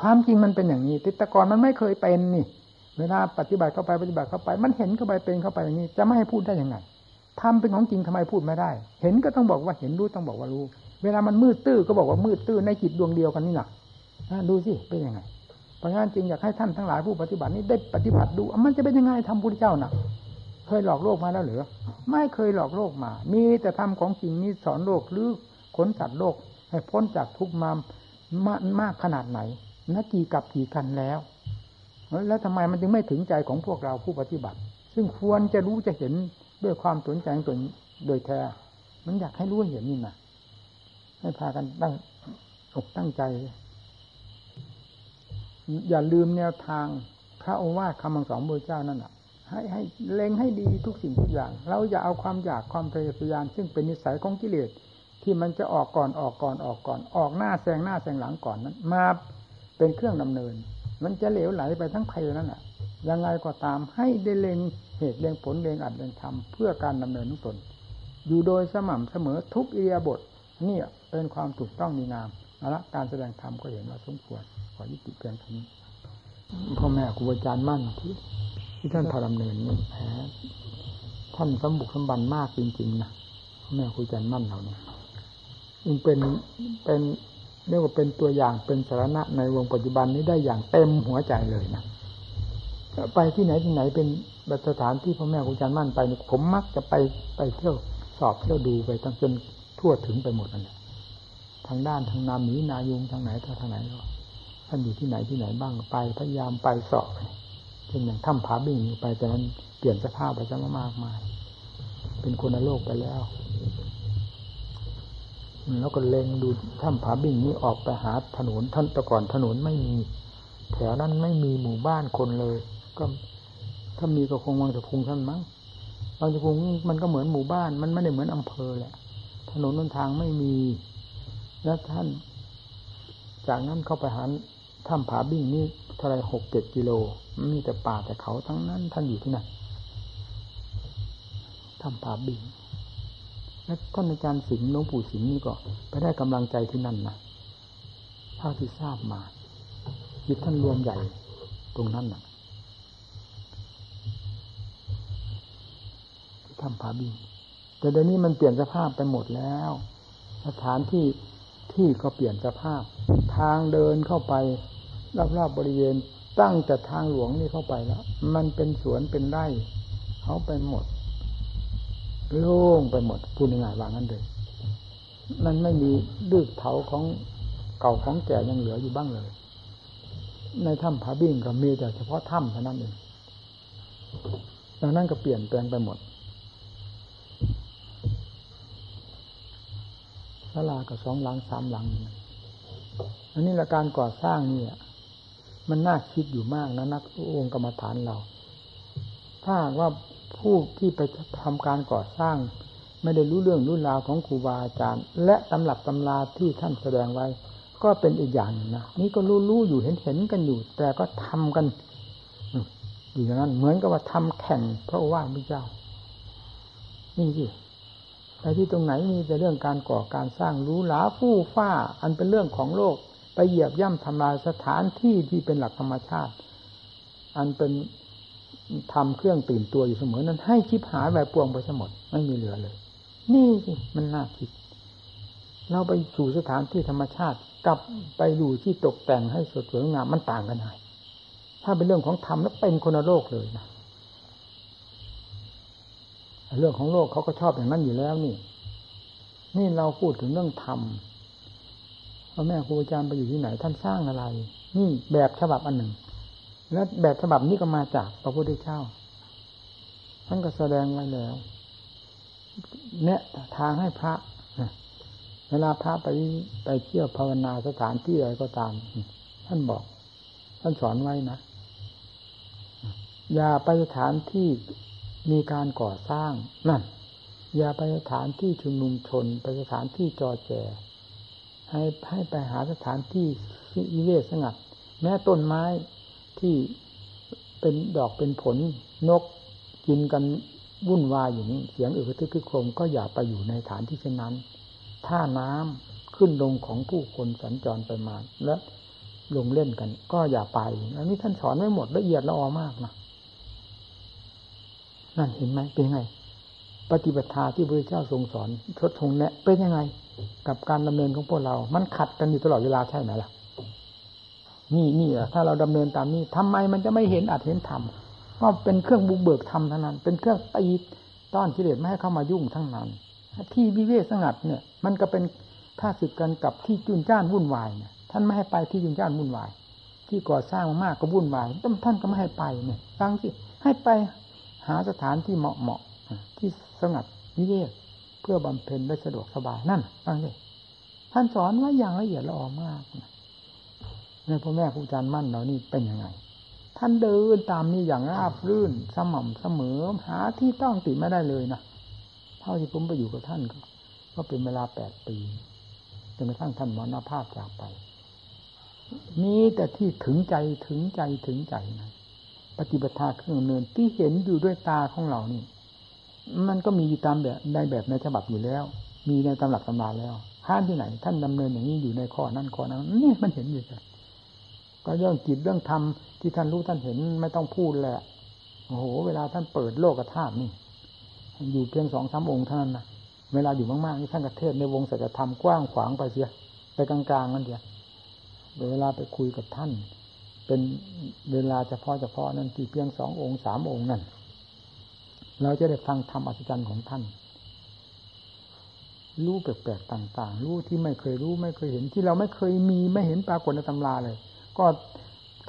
ความจริงมันเป็นอย่างนี้ติตะกรมันไม่เคยเป็นนี่ เวลาปฏิบัติเข้าไปปฏิบัติเข้าไป มันเห็นเข้าไปเป็นเข้าไปอย่างนี้ จะไม่ให้พูดได้ยังไงทำเป็นของจริงทำไมพูดไม่ได้ เห็นก็ต้องบอกว่าเห็นรู้ต้องบอกว่ารู้ เวลามันมืดตื้อก็บอกว่ามืดตื้อในจิตดวงเดียวกันนี่แหละดูสิเป็นยังไงเพราะงั้นจริงอยากให้ท่านทั้งหลายผู้ปฏิบัตินี้ได้ปฏิบัติดู มันจะเป็นยังไงทำพุทธเจ้าน่ะ เคยหลอกโลกมาแล้วหรือ ไม่เคยหลอกโลกมา มีแต่ทำของจริงมีสอนโลกหรือขนสัตว์โลก ให้พ้นจากทุกมามมากขนาดไหนนักี่กับกี่กันแล้ว แล้วทำไมมันจึงไม่ถึงใจของพวกเราผู้ปฏิบัติ ซึ่งควรจะรู้จะเห็นด้วยความสนใจตัวโดยแท้ มันอยากให้รู้เห็นนี่นะให้พากันตั้งอกตั้งใจ อย่าลืมแนวทางพระองค์ว่าคำสอนพระเจ้านั่นอะให้ให้เล็งให้ดีทุกสิ่งทุกอย่าง เราอย่าเอาความอยากความทะเยอทะยานซึ่งเป็นนิสัยของกิเลส ที่มันจะออกก่อนออกก่อนออกก่อน ออกหน้าแซงหน้าแซงหลังก่อนนั้น มาเป็นเครื่องดำเนิน มันจะเหลวไหลไปทั้งเพลนั่นอะยังไงก็ตามให้ได้เล็งเหตุเล็งผลเล็งอัดเล็งทำเพื่อการดำเนินทุกตน อยู่โดยสม่ำเสมอทุกเอียบทนี่เป็นความถูกต้องดีงามเอาละการแสดงธรรมก็เห็นว่าสมควรขอยุติเพียงเท่านี้พ่อแม่ครูอาจารย์มั่นที่ที่ท่านพาดำเนินนี่แหมท่านสมบุกสมบันมากจริงๆนะพ่อแม่ครูอาจารย์มั่นเราเนี่ย จึงเป็นเป็นเรียกว่าเป็นตัวอย่างเป็นสาระในวงปัจจุบันนี้ได้อย่างเต็มหัวใจเลยนะไปที่ไหนที่ไหนเป็นสถานที่พ่อแม่ครูอาจารย์มั่นไปผมมักจะไปไปเที่ยวสอบเที่ยวดูไปตั้งจนทั่วถึงไปหมดนั่นแหละทางด้านทางนาหมีนายุงทางไหนทางไหนก็ท่านอยู่ที่ไหนที่ไหนบ้างไปพยายามไปสอบเช่นอย่างถ้ำผาบิ่งไปแต่นั้นเปลี่ยนสภาพไปซะมากมาย เป็นคนละโลกไปแล้ว แล้วก็เล็งดูถ้ำผาบิ่งนี้ออกไปหาถนนท่านต่ก่อนถนนไม่มี แถวนั้นไม่มีหมู่บ้านคนเลย ก็ถ้ามีก็คงวังจะพุงท่านมั้งวังจะพุงมันก็เหมือนหมู่บ้าน มันไม่ได้เหมือนอำเภอแหละ ถนนนนทางไม่มี แล้วท่าน จากนั้นเข้าไปหาถ้ำผาบิ่งนี่เท่าไรหกเจ็ดกิโลมีแต่ป่าแต่เขาทั้งนั้นท่านอยู่ที่นั่นถ้ำผาบิ่ง และท่านอาจารย์สิงห์หลวงปู่สิงห์นี่ก็ ไปได้กำลังใจที่นั่นนะเท่าที่ทราบมาจิตท่านรวมใหญ่ตรงนั้นนะทำผาบินแต่เดี๋ยวนี้มันเปลี่ยนสภาพไปหมดแล้ว สถานที่ที่ก็เปลี่ยนสภาพ ทางเดินเข้าไปรอบๆบบริเวณตั้งแต่ทางหลวงนี่เข้าไปแล้ว มันเป็นสวนเป็นไร่เขาไปหมด โล่งไปหมดพูดง่ายๆว่างั้นเลยมันไม่มีดื้อเถาของเก่าของแก่ยังเหลืออยู่บ้างเลย ในถ้ำผาบิ่งก็มีแต่เฉพาะถ้ำเท่านั้นเองดังนั้นก็เปลี่ยนแปลงไปหมดศาลากับสองหลังสามหลัง อันนี้ละการก่อสร้างเนี่ยมันน่าคิดอยู่มากนะนักองค์กรรมฐานเรา ถ้าว่า ผู้ที่ไปทำการก่อสร้าง ไม่ได้รู้เรื่องรู้ราวของครูบาอาจารย์ และตำรับตำราที่ท่านแสดงไว้ ก็เป็นอีกอย่างนะนี่ก็รู้รู้อยู่เห็นเห็นกันอยู่ แต่ก็ทำกันอยู่อย่างนั้น เหมือนกับว่าทำแข่งพระว่าพระเจ้านี่สิแต่ที่ตรงไหนมีแต่เรื่องการก่อการสร้างรู้หลาฟู่ฟ้า อันเป็นเรื่องของโลก ไปเหยียบย่ำทำลายสถานที่ที่เป็นหลักธรรมชาติ อันเป็น ทำเครื่องตื่นตัวอยู่เสมอนั้น ให้ชิบหายแบบปวงไปสมดไม่มีเหลือเลย นี่สิมันน่าคิด เราไปสู่สถานที่ธรรมชาติกับไปอยู่ที่ตกแต่งให้สดสวยงามมันต่างกันไหนถ้าเป็นเรื่องของธรรมแล้วเป็นคนโลกเลยนะเรื่องของโลกเขาก็ชอบอย่างนั้นอยู่แล้วนี่ นี่เราพูดถึงเรื่องธรรมพ่อแม่ครูอาจารย์ไปอยู่ที่ไหนท่านสร้างอะไร นี่แบบฉบับอันหนึ่ง และแบบฉบับนี้ก็มาจากพระพุทธเจ้าท่านก็แสดงไว้แล้ว เนี่ยทางให้พระเวลาพระไปไปเที่ยวภาวนาสถานที่อะไรก็ตาม ท่านบอก ท่านสอนไว้นะอย่าไปสถานที่มีการก่อสร้างนั่นอย่าไปสถานที่ชุมนุมชน ไปสถานที่จอแจ ให้ให้ไปหาสถานที่วิเวสงัด แม้ต้นไม้ ที่เป็นดอกเป็นผลนกกินกันวุ่นวายอย่างนี้เสียงอึกทึกคึกโครมก็อย่าไปอยู่ในฐานที่เช่นนั้น ถ้าน้ำขึ้นลงของผู้คนสัญจรไปมาและลงเล่นกัน ก็อย่าไป อันนี้ท่านสอนไว้หมดละเอียดละออมากนะนั่นเห็นไหมเป็นยังไง ปฏิบัติที่พระเจ้าทรงสอนทดทงแนะเป็นยังไง กับการดำเนินของพวกเรา มันขัดกันอยู่ตลอดเวลาใช่ไหมล่ะ นี่นี่อะถ้าเราดำเนินตามนี้ทำไมมันจะไม่เห็นอาจเห็นธรรมก็เป็นเครื่องบุกเบิกธรรมทั้งนั้น เป็นเครื่องตีต้อนกิเลสไม่ให้เข้ามายุ่งทั้งนั้น ที่วิเวกสงัดเนี่ย มันก็เป็นท่าศึกกันกับที่จุนจ้านวุ่นวายเนี่ยท่านไม่ให้ไปที่จุนจ้านวุ่นวาย ที่ก่อสร้างมากก็วุ่นวายท่านก็ไม่ให้ไปเนี่ยฟังสิให้ไปหาสถานที่เหมาะเหมาะที่สงัดวิเวกเพื่อบำเพ็ญได้สะดวกสบายนั่นฟังสิท่านสอนว่าอย่างละเอียดละออมากนะ ในพ่อแม่ครูอาจารย์มั่นเรานี่เป็นยังไง ท่านเดินตามนี้อย่างราบรื่นสม่ำเสมอหาที่ต้องติไม่ได้เลยนะเท่าที่ผมไปอยู่กับท่านก็ก็เป็นเวลาแปดปีจนกระทั่งท่านมรณภาพจากไปมีแต่ที่ถึงใจถึงใจถึงใจนะปฏิบัติเครื่องเนินที่เห็นอยู่ด้วยตาของเรานี่ มันก็มีอยู่ตามแบบในแบบในฉบับอยู่แล้ว มีในตำหลักตำราแล้วท่านที่ไหน ท่านดำเนินอย่างนี้อยู่ในข้อนั้นข้อนั้นนี่มันเห็นอยู่เลย ก็เรื่องจิตเรื่องธรรมที่ท่านรู้ท่านเห็นไม่ต้องพูดแหละโอ้โห เวลาท่านเปิดโลกธาตุนี่อยู่เพียงสองสามองค์เท่านั้นนะเวลาอยู่มากๆนี่ท่านกระเทศในวงศัจธรรมกว้างขวางไปเสียไปกลางๆนั่นเดียวเวลาไปคุยกับท่าน เป็นเวลาเฉพาะเฉพาะนั่นที่เพียงสององค์สามองค์นั่นเราจะได้ฟังธรรมอัศจรรย์ของท่าน รู้แปลกๆต่าง ๆ รู้ที่ไม่เคยรู้ไม่เคยเห็นที่เราไม่เคยมีไม่เห็นปรากฏในตำราเลย ก็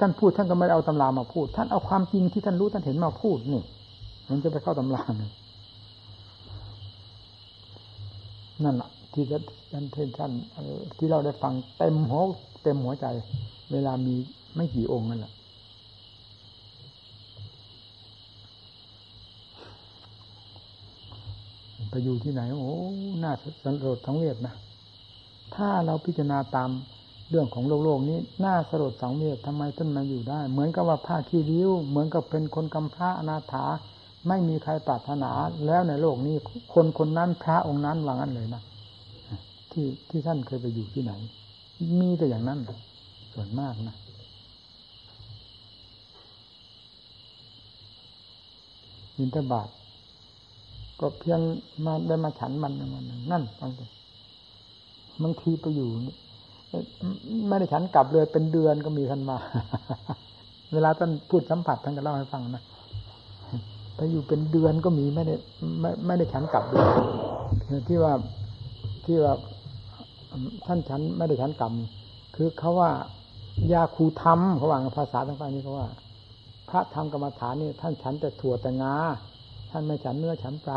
ท่านพูดท่านก็ไม่ได้เอาตำรามาพูด ท่านเอาความจริงที่ท่านรู้ท่านเห็นมาพูดนี่ มันจะไปเข้าตำราเลยนั่นแหละที่ท่านท่านที่เราได้ฟังเต็มหัวเต็มหัวใจ เวลามีไม่กี่องค์นั่นแหละไปอยู่ที่ไหน โอ้หน่าสันโดษทั้งเวทนะ ถ้าเราพิจารณาตาม เรื่องของโลกโลกนี้น่าสลดสังเวชทำไมท่านมาอยู่ได้ เหมือนกับว่าผ้าขี้ริ้ว เหมือนกับเป็นคนกำพร้าอนาถา ไม่มีใครปรารถนาแล้วในโลกนี้ คนคนนั้นพระองค์นั้นว่างั้นเลยนะที่ที่ท่านเคยไปอยู่ที่ไหน มีแต่อย่างนั้นส่วนมากนะยินทบาทก็เพียงมาได้มาฉันมันมันนั่นฟังเลยบางทีไปอยู่ ไม่ได้ฉันกลับเลยเป็นเดือนก็มีท่านมา เวลาท่านพูดสัมผัสท่านก็เล่าให้ฟังนะไปอยู่เป็นเดือนก็มีไม่ได้ไม่ไม่ได้ฉันกลับเลยที่ว่าที่ว่าท่านฉันไม่ได้ฉันกรรมคือเขาว่ายาคูธรรมเขาว่าภาษาทางฝั่งนี้เขาว่า พระธรรมกรรมฐานนี่ท่านฉันแต่ถั่วแต่งาท่านไม่ฉันเนื้อฉันปลา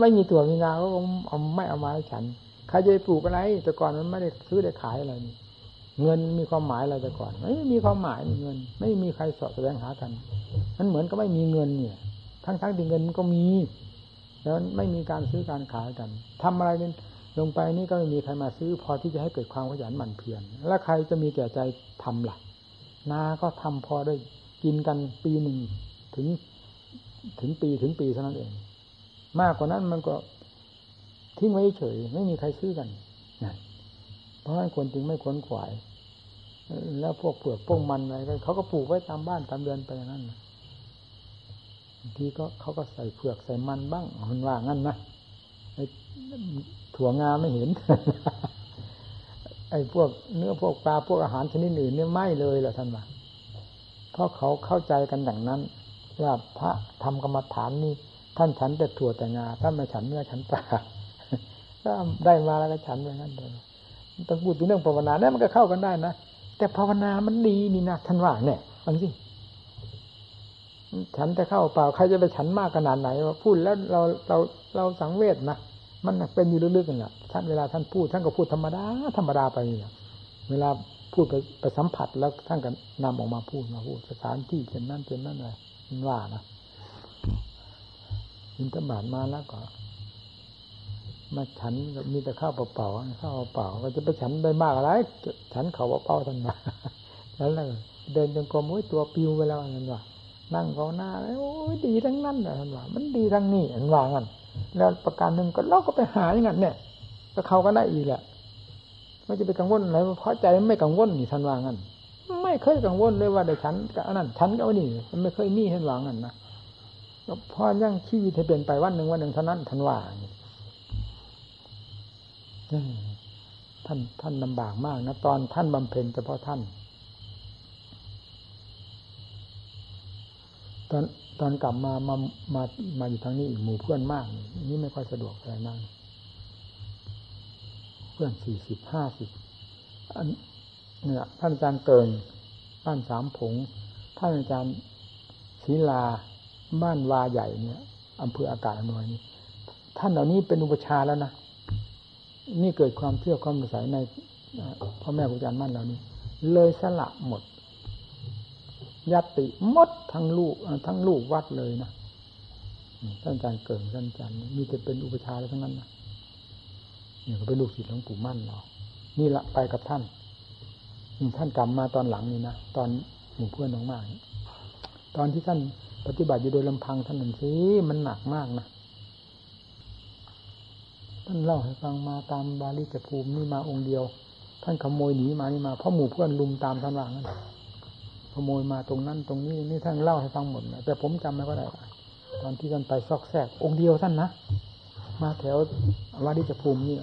ไม่มีถั่วมีงาเขาเอาไม่เอามาให้ฉัน ใครจะปลูกอะไร แต่ก่อนมันไม่ได้ซื้อได้ขายอะไรนี่เงินมีความหมายอะไรแต่ก่อนไม่มีความหมายเงิน ไม่มีใครสอบแสดงหากันมันเหมือนก็ไม่มีเงินเนี่ย ทั้งทั้งที่เงินมันก็มีแล้วไม่มีการซื้อการขายกันทำอะไรเป็นลงไปนี่ก็ไม่มีใครมาซื้อ พอที่จะให้เกิดความขยันหมั่นเพียรแล้วใครจะมีแก่ใจทำล่ะ นาก็ทำพอได้กินกันปีหนึ่งถึงถึงปีถึงปีเท่านั้นเอง มากกว่านั้นมันก็ ทิ้งไว้เฉยไม่มีใครซื้อกันนะเพราะฉะนั้นคนจึงไม่ค้นขวาย แล้วพวกเปลือกพวกมันอะไรเขาก็ปลูกไว้ตามบ้านตามเรือนไปอย่างนั้นทีก็เขาก็ใส่เผือกใส่มันบ้างมันว่างั้นนะไอ้ถั่วงาไม่เห็น ไอ้พวกเนื้อพวกปลาพวกอาหารชนิดอื่นเนี่ยไม่เลยแหละท่านว่าเพราะเขาเข้าใจกันอย่างนั้นว่าพระทำกรรมฐานนี่ท่านฉันแต่ถั่วแต่งาท่านไม่ฉันเนื้อฉันปลา ก็ได้มาแล้วก็ฉันอย่างนั้นเลยต้องพูดถึงเรื่องภาวนาเนี่ยมันก็เข้ากันได้นะแต่ภาวนามันดีนี่นะท่านว่าเนี่ยฟังสิฉันจะเข้าเปล่าใครจะไปฉันมากขนาดไหนพูดแล้วเราเราเราสังเวชนะมันเป็นอยู่ลึกๆกันแหละท่านเวลาท่านพูดท่านก็พูดธรรมดาธรรมดาไปเนี่ยเวลาพูดไปไปสัมผัสแล้วท่านก็นำออกมาพูดมาพูดสถานที่เช่นนั้นเช่นนั้นเลยมันว่านะยินตบาทมาแล้วก็ มาฉันมีแต่ข้าวเปล่าๆข้าวเปล่าก็จะไปฉันได้มากอะไร ฉันเขาเปล่าท่านมาแล้วเดินจงกรมโอ้ยตัวปิวไปแล้วนั่นว่านั่งเขาหน้าโอ้ยดีทั้งนั้นเลยท่านว่า มันดีทั้งนี้ท่นว่างั้นแล้วประการหนึ่งก็เราก็ไปหาอย่างนั้นเนี่ยก็เขาก็ได้อีกแหละไม่จะไปกังวลอะไรเพราะใจไม่กังวลนี่ท่านว่างั้นไม่เคยกังวลเลยว่าเดี๋ยวฉันกับนั้นฉันก็นี่มันไม่เคยมีท่านว่างั้นนะพอยังชีวิตให้เปลี่ยนไปวันหนึ่งวันหนึ่งเท่านั้นท่านว่า ท่านท่านลำบากมากนะตอนท่านบำเพ็ญเฉพาะท่าน ตอนตอนกลับมามามามาอยู่ทางนี้อีกหมู่เพื่อนมาก นี่ไม่ค่อยสะดวกอะไรนั่งเพื่อนสี่สิบห้าสิบเนี่ยท่านอาจารย์เกินบ้านสามผง ท่านอาจารย์ศิลาบ้านวาใหญ่เนี่ยอำเภออากาศอนวยนี่ท่านเหล่านี้เป็นอุปชาแล้วนะ นี่เกิดความเชื่อความสงสัยในพ่อแม่ครูอาจารย์มั่นเหล่านี้ เลยสละหมดยัติมดทั้งลูกทั้งลูกวัดเลยนะท่านอาจารย์เกิดท่านอาจารย์มีแต่เป็นอุปชาแล้วทั้งนั้นนะเนี่ยก็เป็นลูกศิษย์หลวงปู่มั่นเรานี่ละไปกับท่านท่านกลับมาตอนหลังนี่นะตอนหมู่เพื่อนน้องมากตอนที่ท่านปฏิบัติอยู่โดยลำพังท่านนั่นสิมันหนักมากนะ ท่านเล่าให้ฟังมาตามบาลีจภูมินี่มาองค์เดียว ท่านขโมยหนีมานี่มาเพราะหมู่เพื่อนลุมตามท่านว่างั้นขโมยมาตรงนั้นตรงนี้นี่ท่านเล่าให้ฟังหมดแต่ผมจำไม่ก็ได้ตอนที่ท่านไปซอกแซกองค์เดียวท่านนะมาแถววัดดิจภูมินี่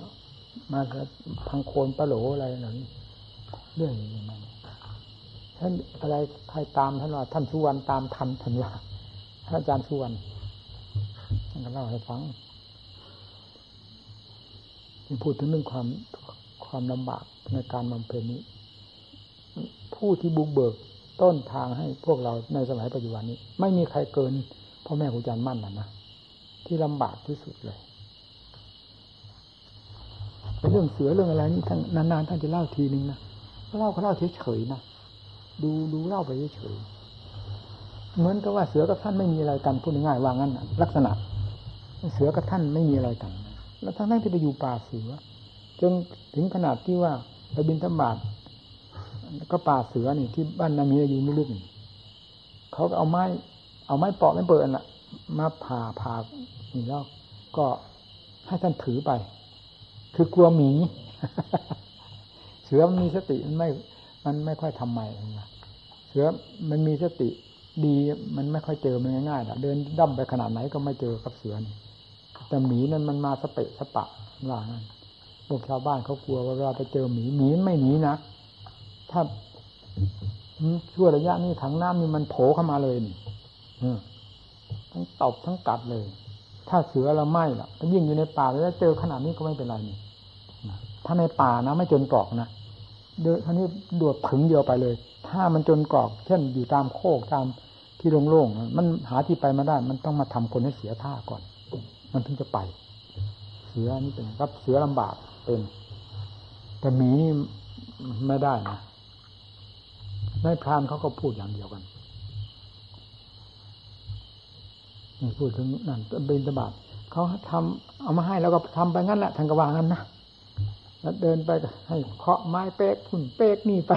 มาพังโคนปะโหลอะไรหนังเรื่องอย่างนี้มันท่านอะไรใครตามท่านว่าท่านสุวรรณตามทันท่านว่าท่านอาจารย์สุวรรณท่านก็เล่าให้ฟัง พูดถึงเรื่องความความลำบากในการบำเพ็ญนี้ ผู้ที่บุกเบิกต้นทางให้พวกเราในสมัยปัจจุบันนี้ ไม่มีใครเกินพ่อแม่ครูอาจารย์มั่นนะนะที่ลำบากที่สุดเลยเรื่องเสือเรื่องอะไรนี่ท่านนานๆท่านจะเล่าทีนึงนะเล่าเขาเล่าเฉยๆนะดูดูเล่าไปเฉยๆเหมือนกับว่าเสือกับท่านไม่มีอะไรกันพูดง่ายๆว่างั้นลักษณะ เสือกับท่านไม่มีอะไรกัน แล้วทั้งนั้นที่ไปอยู่ป่าเสือ จนถึงขนาดที่ว่าไปบินธบาตก็ป่าเสือนี่ที่บ้านนามีอายุไม่ลึกเขาก็เอาไม้ เอาไม้ปอกไม่เปิดน่ะ มาผ่าผ่านี่แล้วก็ให้ท่านถือไป คือกลัวหมี เสือมันมีสติมันไม่ มันไม่ค่อยทำไมนะเสือมันมีสติดีมันไม่ค่อยเจอมันง่ายๆเดินดั้มไปขนาดไหนก็ไม่เจอกับเสือนี่ แต่หมีนั้นมันมาสเปะสปะว่างั้นพวกชาวบ้านเขากลัวว่าเวลาไปเจอหมีหมีไม่หนีนะถ้าชั่วระยะนี้ถังน้ำนี่มันโผล่เข้ามาเลยนี่ทั้งตบทั้งกัดเลย ถ้าเสือเราไม่ล่ะยิ่งอยู่ในป่าแล้วเจอขนาดนี้ก็ไม่เป็นไรนี่ถ้าในป่านะไม่จนกรอกนะเดือท่านี้ดวดถึงเดียวไปเลย ถ้ามันจนกรอก เช่นอยู่ตามโคกตามที่โล่งๆมันหาที่ไปมาได้ มันต้องมาทำคนให้เสียท่าก่อน มันถึงจะไป เสือนี่เป็นครับ เสือลำบากเป็น แต่หมีนี่ไม่ได้นะในพรานเขาก็พูดอย่างเดียวกันนี่พูดถึงนั่นเป็นตบาทเขาทำเอามาให้แล้วก็ทำไปงั้นแหละทางกระวางนั้นนะแล้วเดินไปให้เคาะไม้เป๊กพุ่นเป๊กนี่ไป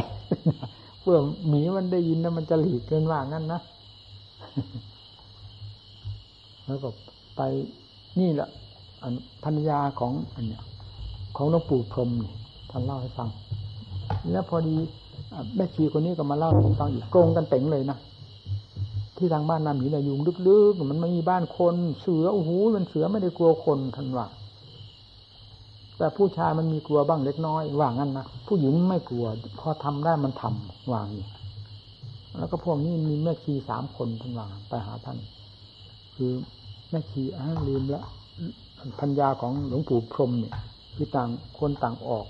เพื่อหมีมันได้ยินแล้วมันจะหลีกเกินว่างั้นนะแล้วก็ไป นี่แหละอันพัญาของอันเนี้ยของหลวงปู่พรมท่านเล่าให้ฟัง แล้วพอดีแม่ชีคนนี้ก็มาเล่าให้ฟังอีกโกงกันเต็งเลยนะที่ทางบ้านนาหมีนายุงลึกๆมันไม่มีบ้านคนเสือโอ้โหมันเสือไม่ได้กลัวคนท่านว่าแต่ผู้ชายมันมีกลัวบ้างเล็กน้อยว่างั้นนะผู้หญิงไม่กลัว พอทำได้มันทำวางนี่แล้วก็พวกนี้มีแม่ชีสามคนท่านว่าไปหาท่าน คือ ม่ชีอ่าลืมละพัญญาของหลวงปู่พรมเนี่ยคือต่างคนต่างออก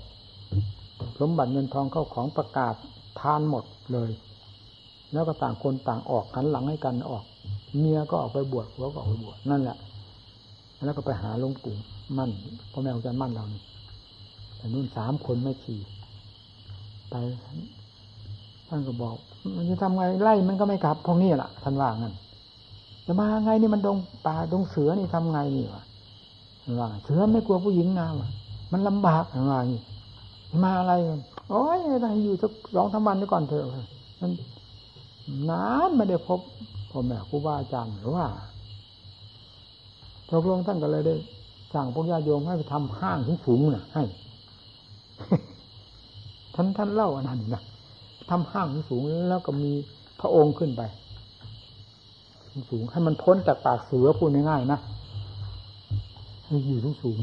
สมบัติเงินทองเข้าของประกาศทานหมดเลย แล้วก็ต่างคนต่างออกหันหลังให้กันออก เมียก็ออกไปบวชหัวก็ออกไปบวชนั่นแหละ แล้วก็ไปหาหลวงปู่มั่นพ่อแม่อาจารย์มั่นเรานี่แต่นู่นสามคนไม่ขี่ไปท่านก็บอก มันจะทำไงไล่มันก็ไม่กลับพวกนี้แหละท่านว่างั้น จะมาไงนี่มันดงป่าดงเสือนี่ทำไงนี่วะว่าเสือไม่กลัวผู้หญิงนะวะมันลำบากอะไรมาอะไรโอ้ยต้องอยู่สักสองสามวันก่อนเถอะมันนานไม่ได้พบพ่อแม่ครูบาอาจารย์หรือว่าตกลงท่านก็เลยได้สั่งพวกญาติโยมให้ไปทำห้างสูงๆน่ะ ให้ ท่านท่านเล่าอันนั้นนะทำห้างสูงแล้วก็มีพระองค์ขึ้นไป สูงให้มันพ้นจากปากเสือพูดง่ายๆนะให้อยู่สูงสูง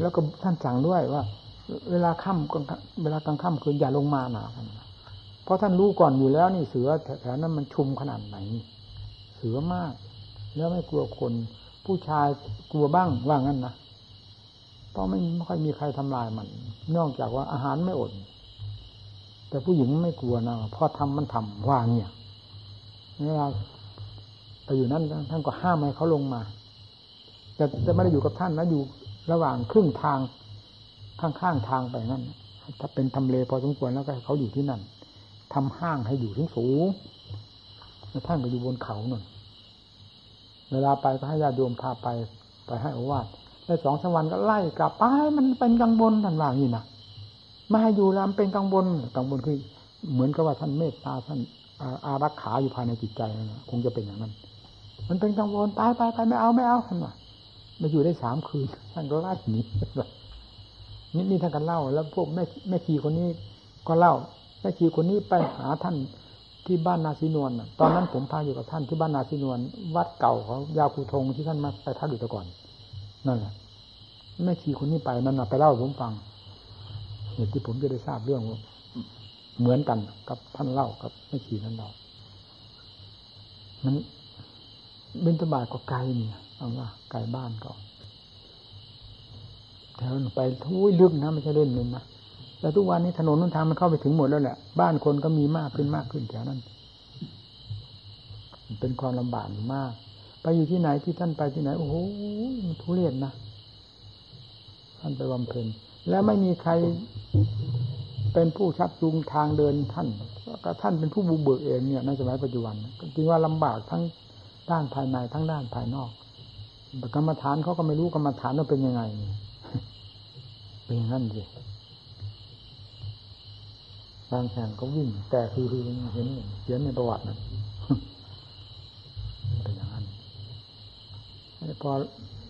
แล้วก็ท่านสั่งด้วยว่า เวลาค่ำเวลากลางค่ำคืนอย่าลงมาหนาเพราะท่านรู้ก่อนอยู่แล้วนี่เสือแถวนั้นมันชุมขนาดไหน เสือมาก แล้วไม่กลัวคน ผู้ชายกลัวบ้างว่างั้นนะเพราะไม่ไม่ค่อยมีใครทำลายมัน นอกจากว่าอาหารไม่อดแต่ผู้หญิงไม่กลัวนะพอทำมันทำว่าเนี่ย เวลาไปอยู่นั่นท่านก็ห้ามให้เขาลงมา แต่จะไม่ได้อยู่กับท่านนะอยู่ระหว่างครึ่งทางข้างๆทางไปนั่นถ้าเป็นทำเลพอสมควรแล้วก็เขาอยู่ที่นั่นทำห้างให้อยู่ถึงสูงแล้วท่านก็อยู่บนเขาหน่อยเวลาไปก็ให้ญาติโยมพาไปไปให้อวาดแล้วสองสามวันก็ไล่กลับไปมันเป็นกังวลท่านว่างี้นะม่ให้อยู่แล้วเป็นกังวลกังวลคือ เหมือนกับว่าท่านเมตตาท่าน อารักขาอยู่ภายในจิตใจนะคงจะเป็นอย่างนั้น มันเป็นกังวลตายไปไปไม่เอาไม่เอาท่านว่ามาอยู่ได้สามคืนท่านก็ไล่หนีนี่นี่ท่านกันเล่า แล้วพวกแม่แม่ชีคนนี้ก็เล่าแม่ชีคนนี้ไปหาท่านที่บ้านนาซีนวลตอนนั้นผมพาอยู่กับท่านที่บ้านนาซีนวลวัดเก่าของยาคูทงที่ท่านมาไปพักอยู่แต่ก่อนนั่นแหละแม่ชีคนนี้ไปนั่นนะไปเล่าผมฟัง เหตุที่ผมจะได้ทราบเรื่อง เหมือนกันกับท่านเล่ากับแม่ชีท่านเล่ามันบินตบาทก็ไกลเนี่ยเอาว่าไกลบ้านก็แถวไปทุ้ยลึกนะไม่ใช่เล่นเลยนะแต่ทุกวันนี้ถนนนุนทางมันเข้าไปถึงหมดแล้วแหละบ้านคนก็มีมากขึ้นมากขึ้นแถวนั้น เป็นความลำบากมาก ไปอยู่ที่ไหนที่ท่านไปที่ไหน โอ้โหทุเรศนะท่านไปบำเพ็ญแล้วไม่มีใคร เป็นผู้ชักจูงทางเดินท่านก็ท่านเป็นผู้บุเบิกเองเนี่ยในสมัยปัจจุบันจริงว่าลำบากทั้งด้านภายในทั้งด้านภายนอกกรรมฐานเขาก็ไม่รู้กรรมฐานว่าเป็นยังไง เป็นอย่างนั้นสิบางแห่งก็วิ่ง แต่คือคือเห็นเขียนในประวัตินะเป็นอย่างนั้นพอ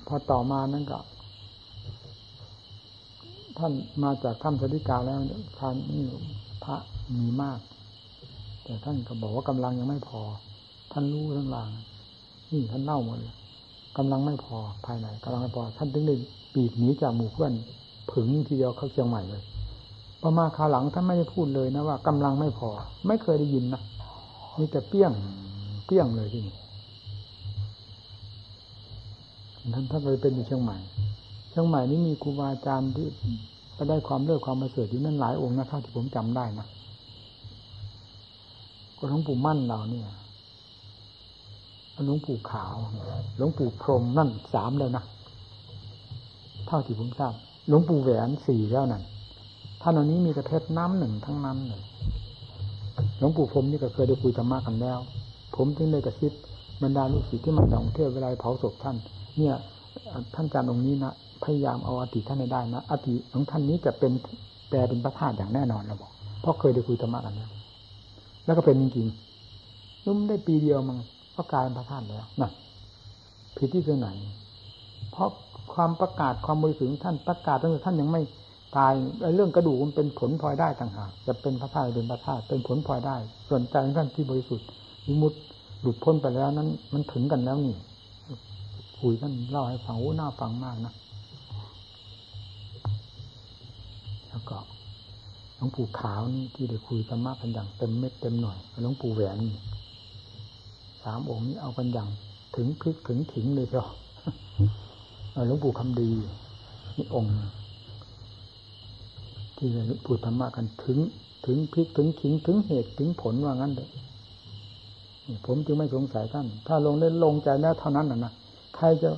พอต่อมานั้นก็ ท่านมาจากถ้ำสติกาแล้วท่านนี่พระมีมาก แต่ท่านก็บอกว่ากำลังยังไม่พอ ท่านรู้ทั้งลางนี่ท่านเล่าหมดเลยกำลังไม่พอภายในกำลังไม่พอ ท่านถึงได้ปีกหนีจากหมู่เพื่อนผึ่งทีเดียวเข้าเชียงใหม่เลยพอมาคราวหลังท่านไม่ได้พูดเลยนะว่ากำลังไม่พอ ไม่เคยได้ยินนะมีแต่เปี้ยงเปี้ยงเลยที่นี่ท่านท่านไปเป็นอยู่เชียงใหม่ เชียงใหม่นี้มีครูบาอาจารย์ที่ไปได้ความเลิศความประเสริฐอยู่นั่นหลายองค์นะเท่าที่ผมจำได้นะก็หลวงปู่มั่นเราเนี่ยหลวงปู่ขาวหลวงปู่พรมนั่นสามแล้วนะเท่าที่ผมทราบหลวงปู่แหวนสี่แล้วนั่นท่านอันนี้มีแต่เพชรน้ำหนึ่งทั้งนั้นเลยหลวงปู่พรมนี่ก็เคยได้คุยธรรมะกันแล้ว ผมจึงได้กระซิบบรรดาลูกศิษย์ที่มาจากกรุงเทพเวลาเผาศพท่าน เนี่ย ท่านอาจารย์องค์นี้นะ พยายามเอาอติท่านให้ได้นะอติของท่านนี้จะเป็นแปลเป็นพระธาตุอย่างแน่นอนเราบอกเพราะเคยได้คุยธรรมะกันแล้วแล้วก็เป็นจริงๆนุ่มได้ปีเดียวมั้งก็กลายเป็นพระธาตุแล้วนะผิดที่ตรงไหน เพราะความประกาศความบริสุทธิ์ท่านประกาศตั้งแต่ท่านยังไม่ตายเรื่องกระดูกมันเป็นผลพลอยได้ต่างหากจะเป็นพระธาตุเป็นพระธาตุเป็นผลพลอยได้ ส่วนใจของท่านที่บริสุทธิ์วิมุตหลุดพ้นไปแล้วนั้น มันถึงกันแล้วนี่คุยท่านเล่าให้ฟังโอ้หน่าฟังมากนะ แล้วก็หลวงปู่ขาวนี่ที่ได้คุยธรรมะกันอย่างเต็มเม็ดเต็มหน่อยหลวงปู่แหวนนี่สามองค์นี้เอากันอย่างถึงพลิกถึงถิงเลยเจ้าหลวงปู่คำดีนี่องค์ที่พูดธรรมะกันถึง ถึงพลิกถึงขิงถึงเหตุถึงผลว่างั้นเลยผมจึงไม่สงสัยท่าน ถ้าลงได้ลงใจแล้วเท่านั้นนะนะใครจะ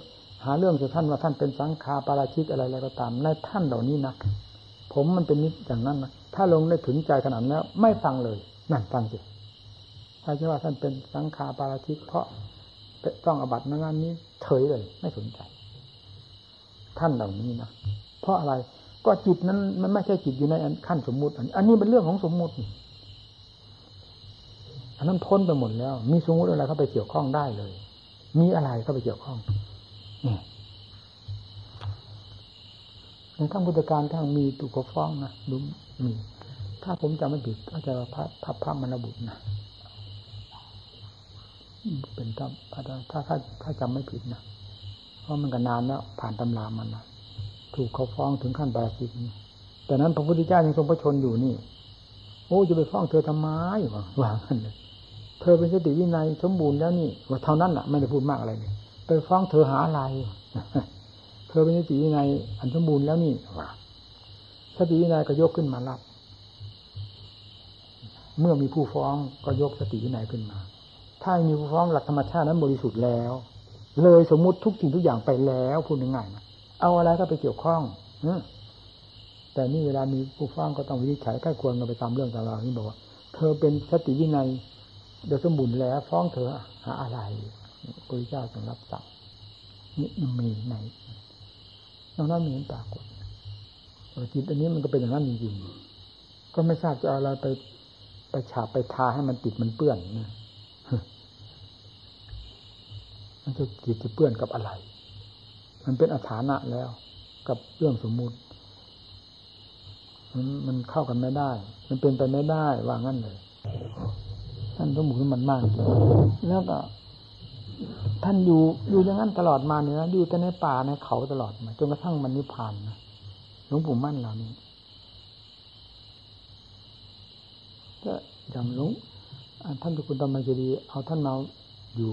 หาเรื่องจากท่านว่าท่านเป็นสังฆาปาราชิกอะไรอะไรก็ตามในท่านเหล่านี้นะ ผมมันเป็นนิดอย่างนั้นนะถ้าลงได้ถึงใจขนาดแล้ว ไม่ฟังเลยนั่นฟังสิถ้าจะว่าท่านเป็นสังฆาปาราชิกเพราะต้องอบัตนั้นนี้เฉยเลย ไม่สนใจ ท่านเหล่านี้นะเพราะอะไรก็จิตนั้นมันไม่ใช่จิตอยู่ในขั้นสมมุติ อันนี้เป็นเรื่องของสมมุติ อันนั้นพ้นไปหมดแล้ว มีสมมุติอะไรเข้าไปเกี่ยวข้องได้เลย มีอะไรเข้าไปเกี่ยวข้องเนี่ย ในขั้งพุทธการทั้งมีตุกฟ้องนะดูมีถ้าผมจำไม่ผิดก็จะพระพระพระมรบุตรนะเป็นถ้าถ้าถ้าถ้าจำไม่ผิดนะเพราะมันก็นานแล้วผ่านตำรามันนะถูกเขาฟ้องถึงขั้นบาสิกแต่นั้นพระพุทธเจ้ายังทรงพระชนอยู่นี่ โอ้จะไปฟ้องเธอทำไมวะวางกันเลยเธอเป็นสติวินัยสมบูรณ์แล้วนี่ว่าเท่านั้นแหละไม่ได้พูดมากอะไรเลยไปฟ้องเธอหาอะไร เธอเป็นสติวินัยอันสมบูรณ์แล้วนี่ว่าสติวินัยก็ยกขึ้นมารับ เมื่อมีผู้ฟ้องก็ยกสติวินัยขึ้นมา ถ้ามีผู้ฟ้องหลักธรรมชาตินั้นบริสุทธิ์แล้ว เลยสมมุติทุกสิ่งทุกอย่างไปแล้วพูดง่ายๆนะเอาอะไรก็ไปเกี่ยวข้องแต่นี่เวลามีผู้ฟ้องก็ต้องวินิจฉัยใกล้ควรกันไปตามเรื่องตามราวนี้บอกว่า เธอเป็นสติวินัยโดยสมบูรณ์แล้วฟ้องเธอหาอะไรพระเจ้าทรงรับสั่งนี่มีไหน นอกนั้นมีเห็นปรากฏจิตอันนี้มันก็เป็นอย่างนั้นจริงๆก็ไม่ทราบจะเอาอะไรไปไปฉาบไปทาให้มันติดมันเปื้อนนะมันจะจิตจะเปื้อนกับอะไร มันเป็นอาถานะแล้ว กับเรื่องสมมุติ มันมันเข้ากันไม่ได้ มันเป็นไปไม่ได้ว่างั้นเลยท่านสมมุติมันมากจริงแล้วก็ ท่านอยู่อยู่อย่างนั้นตลอดมาเนี่ยนะอยู่แต่ในป่าในเขาตลอดมาจนกระทั่งมันนิพพานนะหลวงปู่มั่นเหล่านี้ก็อย่างหลวงท่านทุกุลธรรมจดีเอาท่านมาอยู่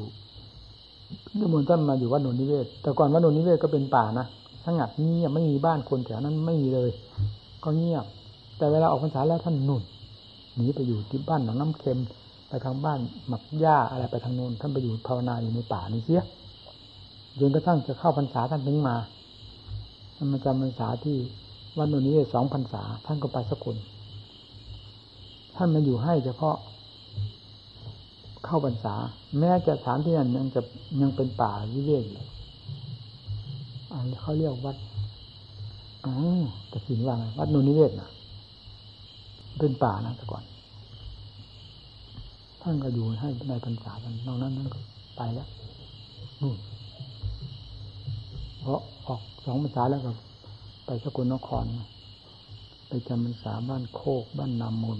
นิมนต์ท่านมาอยู่วัดนนนิเวศ แต่ก่อนวัดนนนิเวศก็เป็นป่านะสงัดเงียบไม่มีบ้านคนแถวนั้นไม่มีเลย ก็เงียบ แต่เวลาออกพรรษาแล้วท่านนุ่นหนีไปอยู่ที่บ้านหนองน้ำเค็ม ไปทางบ้านหมักหญ้าอะไรไปทางโน้นท่านไปอยู่ภาวนาอยู่ในป่านี่เสียจนกระทั่งจะเข้าพรรษาท่านถึงมาท่านมาจำพรรษาที่วันนู้นนี้สองพรรษา ท่านก็ไปสกุลท่านมาอยู่ให้เฉพาะเข้าพรรษา แม้จะสถานที่นั้นยังจะยังเป็นป่าวิเวกอยู่อันนี้เขาเรียกวัดอ๋อแต่สินว่าไงวัดนุนิเวศนะเป็นป่านะแต่ก่อน ท่านก็อยู่ให้ในพรรษากันนอกนั้นนั้นก็ไปแล้วนู่นเพราะออกสองพรรษาแล้วก็ไปสกลนคร ไปจำพรรษาบ้านโคก บ้านนามน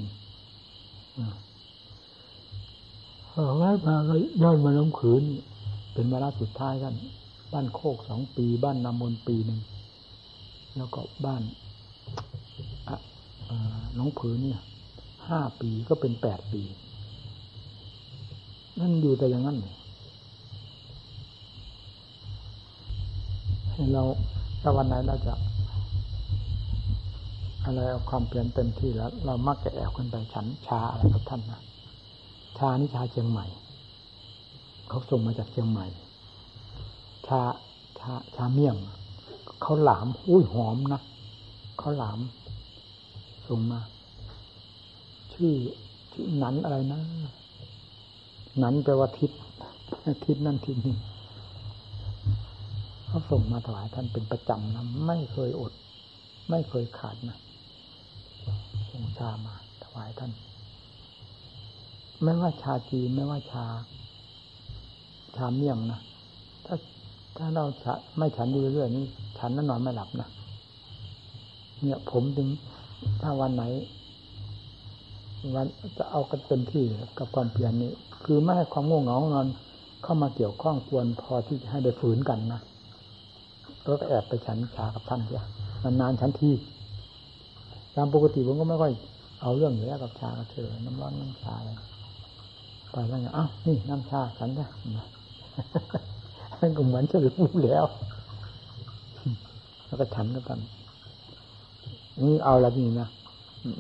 เออแวะมาก็ย้อนมาล้มขืน เป็นเวลาสุดท้ายกัน บ้านโคกสองปี บ้านนามนปีหนึ่ง แล้วก็บ้านน้องผืนเนี่ยห้าปีก็เป็นแปดปี นั่นอยู่แต่อย่างนั้นเราถ้าวันไหนเราจะ อะไรเอาความเปลี่ยนเต็มที่แล้ว เรามักจะแอบขึ้นไปฉันชาอะไรกับท่านนะชานี่ชาเชียงใหม่เขาส่งมาจากเชียงใหม่ ชาชาชาเมี่ยงเขาหลามอุ้ยหอมนะเขาหลามส่งมา ชื่อชื่อนันอะไรนะ นั้นแปลว่าทิศทิศนั่นทิศนี้เขาส่งมาถวายท่านเป็นประจำนะไม่เคยอด ไม่เคยขาดนะส่งชามาถวายท่าน ไม่ว่าชาจีนไม่ว่าชา ชาเมี่ยงนะถ้าถ้าเราไม่ฉันดูเรื่อยๆนี่ฉันนั่นนอนไม่หลับนะเนี่ยผมถึงถ้าวันไหนวันจะเอากันเต็มที่กับความเพียรนี้ คือไม่ให้ความง่วงเหงานอนเข้ามาเกี่ยวข้องควรพอที่จะให้ได้ฝืนกันนะแล้วก็แอบไปฉันชากับท่านเสียนานๆฉันทีตามปกติผมก็ไม่ค่อยเอาเรื่องอยู่แล้วกับชากับเธอน้ำร้อนน้ำชาอะไรไปแล้วไงอ้าวนี่น้ำชาฉันนะมันก็เหมือนจะรู้แล้ว แล้วก็ฉันกันนี่เอาละนี่นะ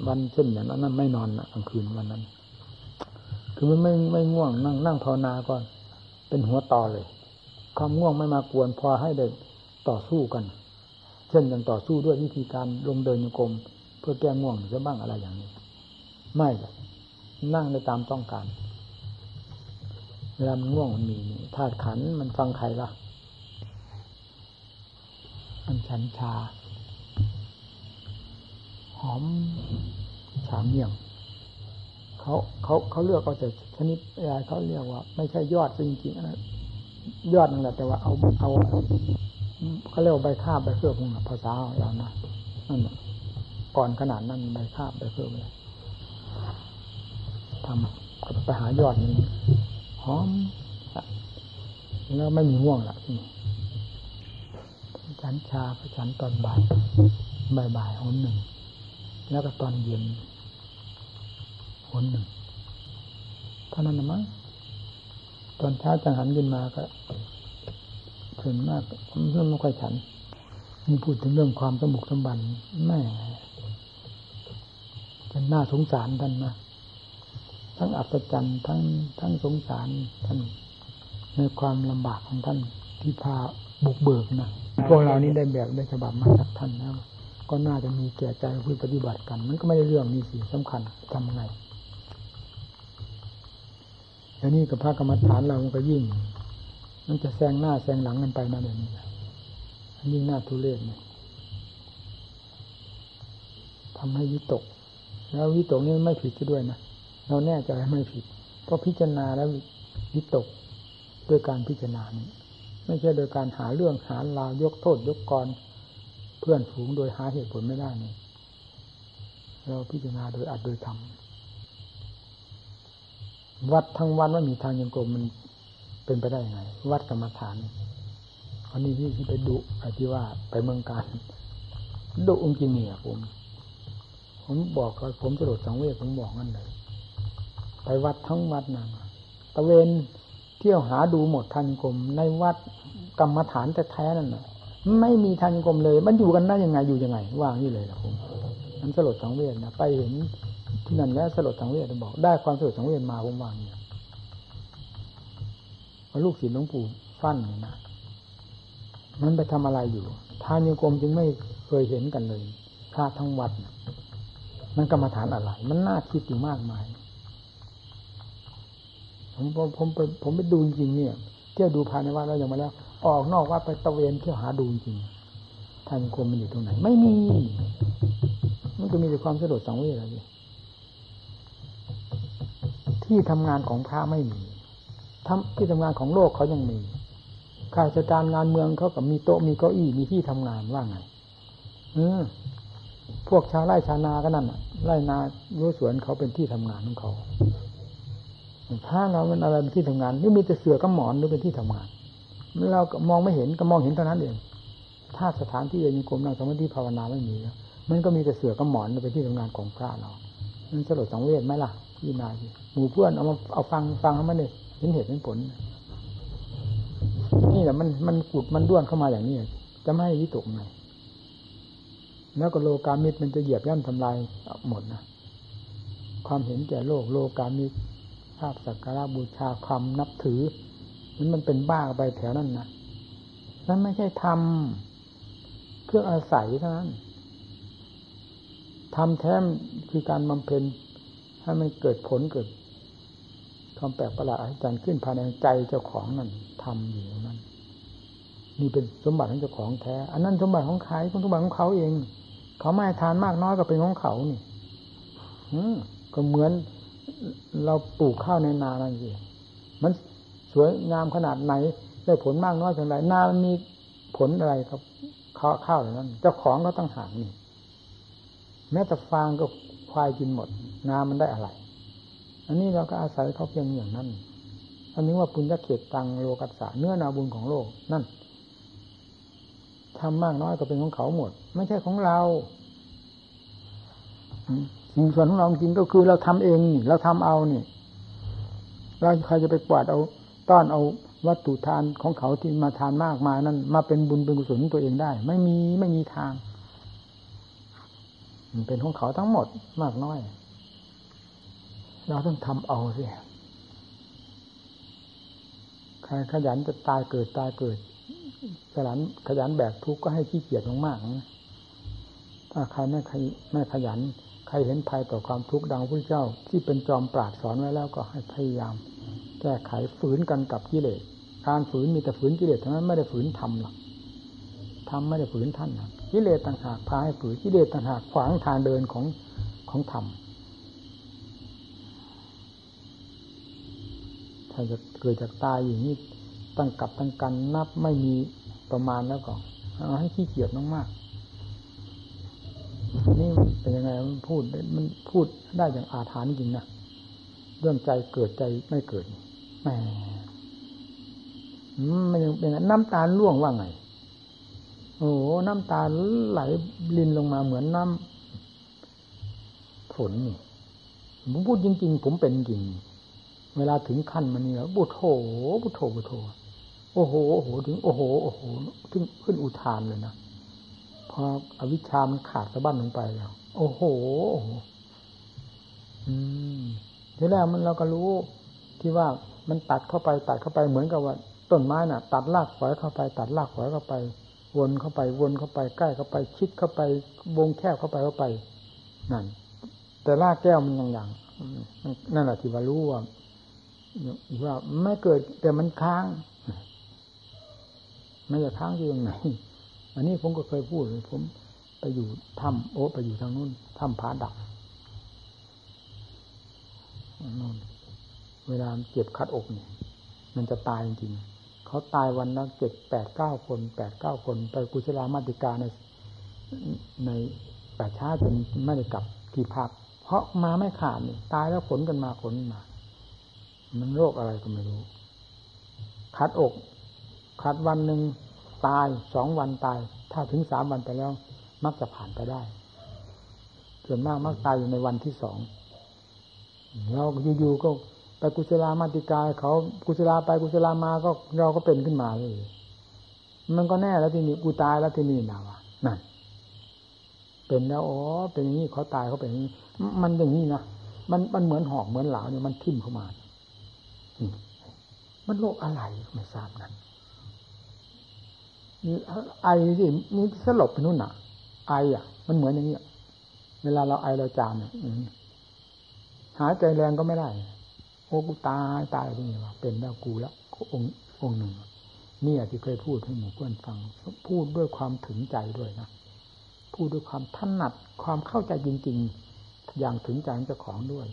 วันเช่นอย่างนั้นไม่นอนนะกลางคืนวันนั้น คือมันไม่ไม่ง่วงนั่งนั่งภาวนาก่อน เป็นหัวต่อเลย ความง่วงไม่มากวนพอให้เด็กต่อสู้กัน เช่นอย่างต่อสู้ด้วยวิธีการลงเดินโยกรมเพื่อแก้ง่วงจะบ้างอะไรอย่างนี้ ไม่เลยนั่งได้ตามต้องการเวลามันง่วงมันมีธาตุขันมันฟังใครล่ะ มันฉันชา หอมชาเมี่ยง เขาเขาเขาเลือกเอาแต่ชนิดอะไรเขาเรียกว่า ไม่ใช่ยอดจริงๆนะยอดนั่นแหละแต่ว่าเอาเอาเขาเรียกว่าใบคาบใบเครือพวกภาษาของเรานะนั่นก่อนขนาดนั้นใบคาบใบเครือเลยทำไปหายอดนี้หอมแล้วไม่มีง่วงละนี่ฉันชาพระฉันตอนบ่ายบ่ายๆหนหนึ่ง แล้วก็ตอนเย็น นหนึ่งเท่านั้นนะมั้งตอนเช้าจังหันขึ้นมาก็ส่วนมากเรื่องไม่ค่อยฉันมีพูดถึงเรื่องความสมุกสมบันแม่เป็นน่าสงสารท่านนะทั้งอัศจรรย์ทั้งทั้งสงสารท่านในความลำบากของท่านที่พาบุกเบิกนะพวกเรานี้ได้แบบได้ฉบับมาจากท่านแล้วก็น่าจะมีแก่ใจเพื่อปฏิบัติกัน มันก็ไม่ได้เรื่องนี้สิสำคัญทำไง แล้วนี่กับพระกรรมฐานเรามันก็ยิ่ง มันจะแซงหน้าแซงหลังกันไปมาแบบนี้ยิ่งหน้าทุเรศเนี่ยทำให้วิตก แล้ววิตกนี่ไม่ผิดด้วยนะเราแน่ใจไม่ผิด เพราะพิจารณาแล้ววิตกด้วยการพิจารณานี้ไม่ใช่โดยการหาเรื่องหาลาวยกโทษยกกรเพื่อนฝูงโดยหาเหตุผลไม่ได้นี่เราพิจารณาโดยอัดโดยทำ วัดทั้งวันว่ามีทางยังกลมมันเป็นไปได้ยังไง วัดกรรมฐานอันนี้ที่ไปดุไอ้ที่ว่าไปเมืองการดุองค์จริงเนี่ยผม ผมบอกเขาผมสลดสังเวชผมบอกนั่นเลยไปวัดทั้งวัดนั่นตะเวนเที่ยวหาดูหมดทันกรมในวัดกรรมฐานแต่แท้นั่นน่ะไม่มีทันกรมเลย มันอยู่กันได้ยังไงอยู่ยังไง ว่างนี่เลยนะผมมันสลดสังเวชนะไปเห็น นั่นแล้วสลดสังเวชบอก ได้ความสลดสังเวชมาผมวางเนี่ยลูกศิษย์หลวงปู่ฟั่นเนี่ยนะมันไปทำอะไรอยู่ทานโยกรมจึงไม่เคยเห็นกันเลยพระทั้งวัด มันกรรมฐานอะไร มันน่าคิดอยู่มากมาย ผมผมผมไปผมไปดูจริงเนี่ย เที่ยวดูภายในวัดแล้วยังมาแล้ว ออกนอกวัดไปตะเวนเที่ยวหาดูจริงทานโยกรมมันอยู่ตรงไหน ไม่มี มันก็มีแต่ความสะดวกสังเวชอะไร ที่ทำงานของพระไม่มีทำที่ทำงานของโลกเขายังมีข้าราชการงานเมืองเขากับมีโต๊ะมีเก้าอี้มีที่ทำงานว่าไงเออพวกชาวไร่ชาวนาก็นั่นไร่นารั้วสวนเขาเป็นที่ทำงานของเขาถ้าเราเป็นอะไรเป็นที่ทำงานนี่มีแต่เสือกับหมอนหรือเป็นที่ทำงานเรามองไม่เห็นก็มองเห็นเท่านั้นเองถ้าสถานที่เยังกรมนั่งสมาธิภาวนาไม่มีแล้วมันก็มีแต่เสือกับหมอนเป็นที่ทำงานของพระเรามันสลดสังเวชไหมล่ะ พี่นายหมู่เพื่อนเอามาเอาฟังฟังให้มันเนี่ยเห็นเหตุเห็นผล นี่แหละมันมันกุดมันด้วนเข้ามาอย่างนี้จะไม่ให้วิตกไงแล้วก็โลกามิตรมันจะเหยียบย่ำทำลายหมดนะความเห็นแก่โลกโลกามิตรภาพสักการะบูชาความนับถือมันมันเป็นบ้าไปแถวนั้นนะนั่นไม่ใช่ทำเครื่องอาศัยเท่านั้นทำแท้คือการบำเพ็ญ ให้มันเกิดผลเกิดความแปลกประหลาดอัศจรรย์ขึ้นภายในใจเจ้าของนั่นทำอยู่นั้นนี่เป็นสมบัติของเจ้าของแท้ อันนั้นสมบัติของใครสมบัติของเขาเอง เขาไม่ทานมากน้อยก็เป็นของเขานี่อืก็เหมือนเราปลูกข้าวในนานั่นเองมันสวยงามขนาดไหน ได้ผลมากน้อยเพียงไรนามันมีผลอะไรครับข้าวข้าวอย่างนั้น เจ้าของก็ต้องหางนี่แม้แต่ฟางก็ ควายกินหมดงามันได้อะไร อันนี้เราก็อาศัยเขาเพียงอย่างนั้นอันนี้ว่าปุญญเขตตังโลกัสสะเนื้อนาบุญของโลกนั่นทำมากน้อยก็เป็นของเขาหมด ไม่ใช่ของเราสิ่งส่วนของเราจริงก็คือเราทำเองนี่เราทำเอานี่เราใครจะไปกวาดเอาต้อนเอาวัตถุทานของเขาที่มาทานมากมายนั่นมาเป็นบุญเป็นกุศลตัวเองได้ ไม่มีไม่มีทาง เป็นของเขาทั้งหมดมากน้อย เราต้องทำเอาสิใครขยันจะตายเกิดตายเกิดขยันขยันแบกทุกข์ก็ให้ขี้เกียจมากๆนะถ้าใครไม่ไม่ขยัน ใครเห็นภัยต่อความทุกข์ดังพระเจ้า ที่เป็นจอมปราดสอนไว้แล้วก็ให้พยายาม แก้ไขฝืนกันกับกิเลสการฝืนมีแต่ฝืนกิเลสทั้งนั้นไม่ได้ฝืนธรรมหรอกธรรมไม่ได้ฝืนท่านหรอก กิเลสต่างหากพาให้ฝืนกิเลสต่างหากขวางทางเดินของของธรรมถ้าจะเกิดจากตายอย่างนี้ตั้งกับตั้งกันนับไม่มีประมาณแล้วก็เอาให้ขี้เกียจมากๆนี่เป็นยังไงมันพูดมันพูดได้อย่างอาถรรพ์จริงนะเรื่องใจเกิดใจไม่เกิดแหมมันยังเป็นน้ำตาล่วงว่าไง โอ้น้ำตาไหลลินลงมาเหมือนน้ำฝนนี่ผมพูดจริง ๆ ผมเป็นจริง เวลาถึงขั้นมันนี่แล้วบุโถบุโถบุโถโอ้โหโอ้โหถึงโอ้โหโอ้โหถึงขึ้นอุทานเลยนะพออวิชามันขาดสะบั้นลงไปแล้วโอ้โหโอ้โหอืมทีแรกมันเราก็รู้ที่ว่ามันตัดเข้าไปตัดเข้าไปเหมือนกับว่าต้นไม้น่ะ ตัดรากฝอยเข้าไป ตัดรากฝอยเข้าไป วนเข้าไปวนเข้าไปใกล้เข้าไปชิดเข้าไปวงแคบเข้าไปเข้าไปนั่นแต่รากแก้วมันอย่างอย่างนั่นแหละที่ว่ารู้ว่าว่าไม่เกิดแต่มันค้าง ไม่จะค้างอยู่ตรงไหนอันนี้ผมก็เคยพูดผมไปอยู่ถ้ำโอ้ไปอยู่ทางนู้นถ้ำผาดักนู่นเวลาเจ็บคัดอกเนี่ยมันจะตายจริง เขาตายวันละเจ็ดแปดเก้าคนแปดเก้าคน ไปกุศลามาติกาในในป่าช้าจนไม่ได้กลับที่พัก เพราะมาไม่ขาดนี่ตายแล้วขนกันมาขนมา มันโรคอะไรก็ไม่รู้คัดอกคัดวันหนึ่งตายสองวันตาย ถ้าถึงสามวันไปแล้ว มักจะผ่านไปได้ส่วนมากมักตายอยู่ในวันที่สองเราอยู่ๆก็ กุศลามาติกายเขากุศลาไปกุศลามาก็เราก็เป็นขึ้นมาเลย มันก็แน่แล้วที่นี่กูตายแล้วที่นี่นะวะนั่นเป็นแล้วอ๋อเป็นอย่างนี้เขาตายเขาเป็นอย่างนี้ มันอย่างนี้นะมันมันเหมือนหอกเหมือนเหลาเนี่ยมันทิ่มเข้ามามันโรคอะไรไม่ทราบนั้นไอสินี่สลบไปนู่นน่ะ ไออะ มันเหมือนอย่างนี้เวลาเราไอเราจามเนี่ยหายใจแรงก็ไม่ได้ โอ้กูตายตายนี่ว่าเป็นแล้วกูแล้วองค์องค์หนึ่งนี่ที่เคยพูดให้หมู่เพื่อนฟัง พูดด้วยความถึงใจด้วยนะพูดด้วยความถนัดความเข้าใจจริง ๆ อย่างถึงใจเจ้าของด้วย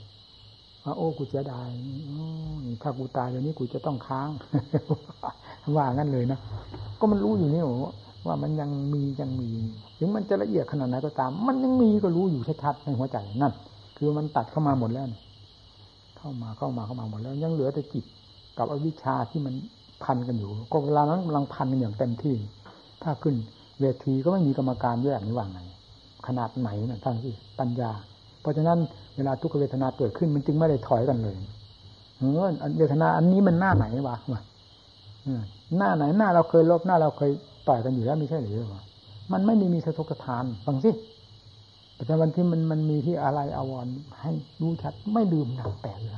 ว่าโอ้กูเสียดายถ้ากูตายเดี๋ยวนี้กูจะต้องค้าง ว่างั้นเลยนะก็มันรู้อยู่นี่ว่ามันยังมียังมี ถึงมันจะละเอียดขนาดไหนก็ตาม มันยังมีก็รู้อยู่ชัดๆในหัวใจนั่นคือมันตัดเข้ามาหมดแล้ว เข้ามาเข้ามาเข้ามาหมดแล้วยังเหลือแต่จิตกับอวิชชาที่มันพันกันอยู่ ก็เวลานั้นกำลังพันกันอย่างเต็มที่ ถ้าขึ้นเวทีก็ไม่มีกรรมการแยกนี่ว่าไง ขนาดไหนนะท่านที่ปัญญา เพราะฉะนั้นเวลาทุกขเวทนาเกิดขึ้นมันจึงไม่ได้ถอยกันเลยเออเวทนาอันนี้มันหน้าไหนวะหน้าไหนหน้าเราเคยลบหน้าเราเคยต่อยกันอยู่แล้วไม่ใช่หรือวะมันไม่ได้มีสะทกทานฟังสิ แต่วันที่มันมันมีที่อะไรอาวรให้รู้ชัดไม่ลืมหนักแปลกเลย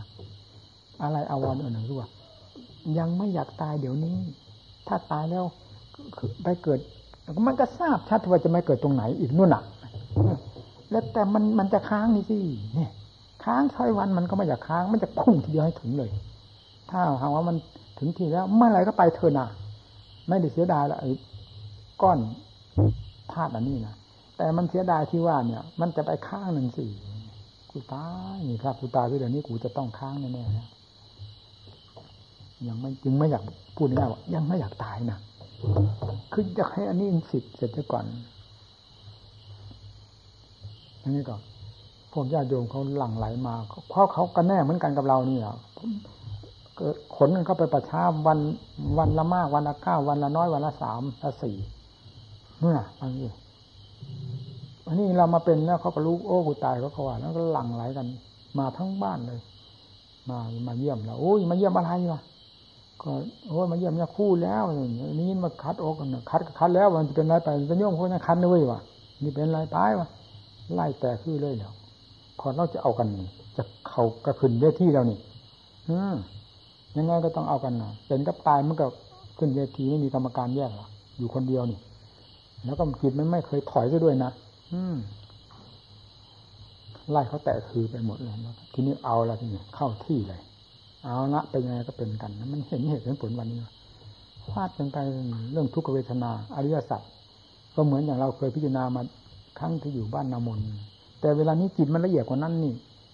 อะไรอาวรอันหนึ่งรู้ว่ายังไม่อยากตายเดี๋ยวนี้ ถ้าตายแล้วไปเกิด มันก็ทราบชัดว่าจะไม่เกิดตรงไหนอีกนู่นน่ะ แล้วแต่มันมันจะค้างนี่สิเนี่ย ค้างช้อยวันมันก็ไม่อยากค้าง มันจะพุ่งทีเดียวให้ถึงเลย ถ้าหากว่ามันถึงทีแล้วเมื่อไรก็ไปเถอะนะไม่ได้เสียดายละไอ้ก้อนธาตุอันนี้นะ แต่มันเสียดายที่ว่าเนี่ย มันจะไปค้างหนึ่งสี่กูตายนี่ครับกูตายเดี๋ยวนี้กูจะต้องค้างแน่ๆแล้วยังไม่จึงไม่อยากพูดง่ายว่ายังไม่อยากตายนะคืออยากให้อันนี้สิทธิ์เสร็จก่อนอันนี้ก็พวกญาติโยมเขาหลั่งไหลมาเพราะเขากันแน่เหมือนกันกับเรานี่อะขนกันเข้าไปประชาวันวันละมากวันละเก้าวันละน้อยวันละสามละสี่นู่นน่ะอันนี้ อันนี้เรามาเป็นแล้วเขาก็รู้โอ้กูตายเขาเขาว่าแล้วก็หลั่งไหลกัน มาทั้งบ้านเลย มามาเยี่ยมเราโอ้ยมาเยี่ยมอะไรวะก็โอ้มาเยี่ยมเนี่ยคู่แล้วนี่มาคัดอกกันคัดคัดแล้วมันจะเป็นไรไปจะโยมคนนั้นคัดด้วยวะนี่เป็นไรตายวะไล่แต่คือเลยแล้วพอเราจะเอากันจะเขากระขึ้นเวทีเรานี่อืยังไงก็ต้องเอากันนะเป็นกับตายมันก็ขึ้นเวทีไม่มีกรรมการแยกหรอกอยู่คนเดียวนี่ แล้วก็จิตมันไม่เคยถอยซะด้วยนะอืมไล่เขาแตะคือไปหมดเลยทีนี้เอาละทีนี้เข้าที่เลย เอาละเป็นยังไงก็เป็นกันมันเห็นเหตุเห็นผลวันนี้ฟาดกันไปเรื่องทุกขเวทนา อริยสัจก็เหมือนอย่างเราเคยพิจารณามาครั้งที่อยู่บ้านนามนแต่เวลานี้จิตมันละเอียดกว่านั้นนี่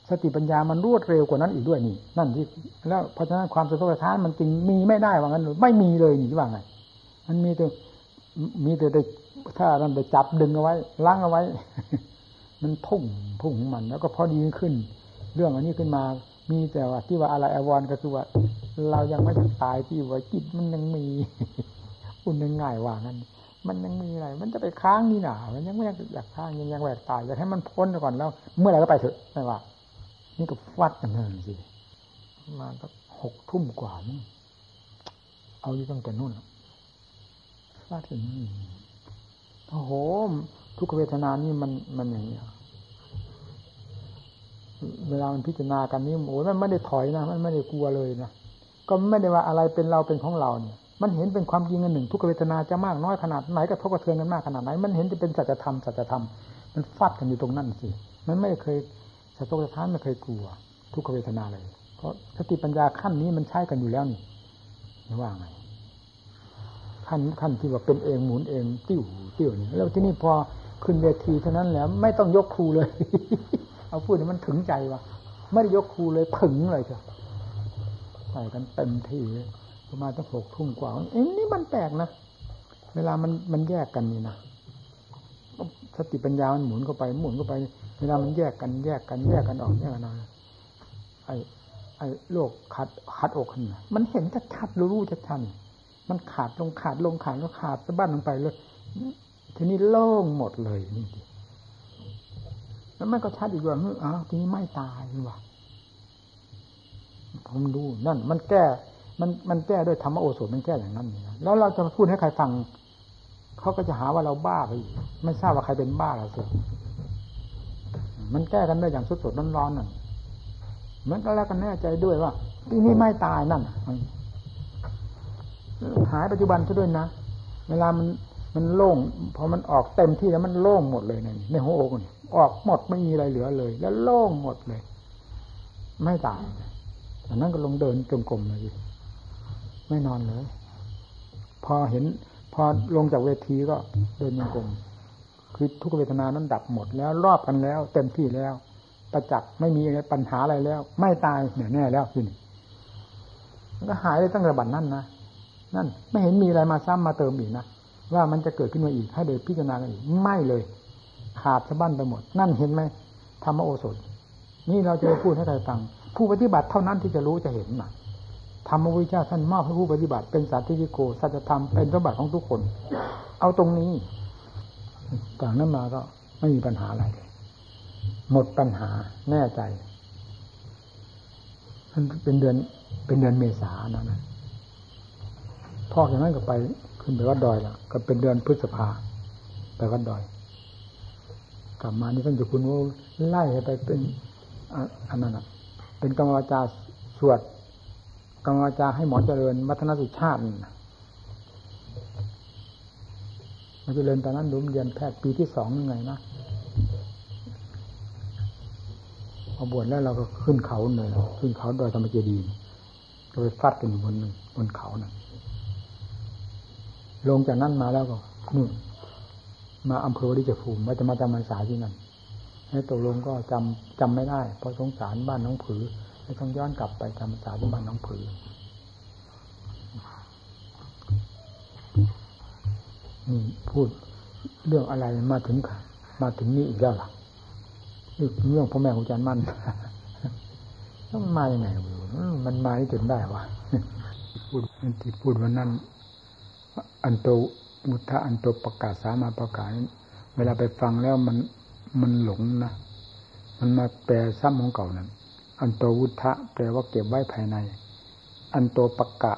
สติปัญญามันรวดเร็วกว่านั้นอีกด้วยนี่ นั่นที่ แล้วเพราะฉะนั้นความสะทกสะท้านมันจึงมีไม่ได้ว่างั้นไม่มีเลยนี่ว่าไง มันมีแต่มีแต่ ถ้าเราไปจับดึงเอาไว้ล้างเอาไว้ มันพุ่งพุ่งมัน แล้วก็พอดีขึ้น เรื่องอันนี้ขึ้นมา มีแต่ว่า ที่ว่าอะไรอวรก็คือว่า เรายังไม่ตายที่ว่าจิตมันยังมีอุ่นยังง่ายว่างั้นมันยังมีอะไร มันจะไปค้างนี่หนามันยังไม่อยากอยากค้างยังยังแหวกตายอยากให้มันพ้นก่อนแล้ว เมื่อไหร่ก็ไปเถอะไม่ว่า นี่ก็ฟัดกันเลยสิมาสักหกทุ่มกว่านี่เอาอยู่ตั้งแต่นู่นฟาดกันนี่ โอ้โห ทุกเวทนานี่มันมันอย่างนี้เวลามันพิจารณากันนี่โอ้ยมันไม่ได้ถอยนะมันไม่ได้กลัวเลยนะก็ไม่ได้ว่าอะไรเป็นเราเป็นของเราเนี่ย มันเห็นเป็นความจริงอันหนึ่ง ทุกเวทนาจะมากน้อยขนาดไหนก็ทบกระเทือนกันมากขนาดไหน มันเห็นจะเป็นสัจธรรมสัจธรรมมันฟัดกันอยู่ตรงนั้นสิมันไม่เคยสะทกสะท้านไม่เคยกลัว ทุกเวทนาเลย เพราะสติปัญญาขั้นนี้มันใช้กันอยู่แล้วนี่ไม่ว่าไง ขั้นขั้นที่ว่าเป็นเองหมุนเองติ้วติ้วนี่แล้วที่นี่พอขึ้นเวทีเท่านั้นแล้วไม่ต้องยกครูเลย เอาพูดมันถึงใจว่ะไม่ได้ยกครูเลยผึ่งเลยเถอะใส่กันเต็มที่ประมาณตั้งหกทุ่มกว่าเอ้นี่มันแปลกนะเวลามันมันแยกกันนี่นะสติปัญญามันหมุนเข้าไปหมุนเข้าไป เวลามันแยกกันแยกกันแยกกันออกแยกกันออกไอ้ไอ้โรคขัดขัดอกขึ้นมามันเห็นชัดๆรู้ๆชัดๆ มันขาดลงขาดลงขาดแล้วขาดสะบั้นลงไปเลย ทีนี้โล่งหมดเลยนี่แล้วมันก็ชัดอีกว่าอ้าวทีนี้ไม่ตายว่ะผมดูนั่น มันแก้ มันมันแก้ด้วยธรรมโอสถมันแก้อย่างนั้นนี่แล้วเราจะพูดให้ใครฟังเขาก็จะหาว่าเราบ้าไปไม่ทราบว่าใครเป็นบ้าเราสิมันแก้กันได้อย่างสดๆร้อนๆนั่นมันก็แล้วกันแน่ใจด้วยว่าทีนี้ไม่ตายนั่น หายปัจจุบันซะด้วยนะ เวลามันมันโล่งพอมันออกเต็มที่แล้วมันโล่งหมดเลยในในหัวอกนี่ออกหมดไม่มีอะไรเหลือเลย แล้วโล่งหมดเลย ไม่ตายอันนั้นก็ลงเดินจมกลมเลยไม่นอนเลย พอเห็น พอลงจากเวทีก็เดินจงกรมคือทุกเวทนานั้นดับหมดแล้วรอบกันแล้ว เต็มที่แล้ว ประจักษ์ไม่มีอะไรปัญหาอะไรแล้ว ไม่ตายเนี่ยแน่แล้วที่นี่ก็หายไปตั้งแต่บัดนั้นนะ นั่น ไม่เห็นมีอะไรมาซ้ำมาเติมอีกนะว่ามันจะเกิดขึ้นมาอีกให้เดยพิจารณากันอีกไม่เลย ขาดสะบั้นไปหมด นั่นเห็นไหมธรรมโอสถ นี่เราจะพูดให้ใครฟัง ผู้ปฏิบัติเท่านั้นที่จะรู้จะเห็นนะธรรมวิชาท่านมอบให้ผู้ปฏิบัติ เป็นสัตติโกสัจธรรมเป็นสมบัติของทุกคน เอาตรงนี้ต่างนั้นมาก็ไม่มีปัญหาอะไรเลยหมดปัญหาแน่ใจมันเป็นเดือนเป็นเดือนเมษานะนะ พ่ออย่างนั้นก็ไปขึ้นไปวัดดอยล้วก็เป็นเดือนพฤษภาไปวัดดอย กลับมานี่ท่านจะคุณว่าไล่ไปเป็นอันนั้นเป็นกรรมวาจาสวดกรรมวาจาให้หมอเจริญวัฒนสุชาติหมอเจริญตอนนั้นดุมเรียนแพทย์ปีที่สองยังไงนะพอบวชแล้วเราก็ขึ้นเขาเลยขึ้นเขาดอยธรรมเจดีย์ก็ไปฟัดกันบนบนเขานะ่ะ ลงจากนั้นมาแล้วก็นู่นมาอำเภอวิจิภูมิว่าจะมาจำพรรษาที่นั่นให้ตกลงก็จำจำไม่ได้ เพราะสงสารบ้านน้องผือให้ต้องย้อนกลับไปจำพรรษาที่บ้านน้องผือนี่พูดเรื่องอะไรมาถึงมาถึงนี่อีกแล้วล่ะเรื่องพ่อแม่ของอาจารย์มั่นต้องมาอย่างไงมันมาที่จนได้วะพูดที่พูดวันนั้น อันโตมุทะอันโตประกาศสามาประกาศเวลาไปฟังแล้วมันมันหลงนะ มันมาแปลซ้ำของเก่านั้น อันโตวุทะแปลว่าเก็บไว้ภายใน อันโตประกะ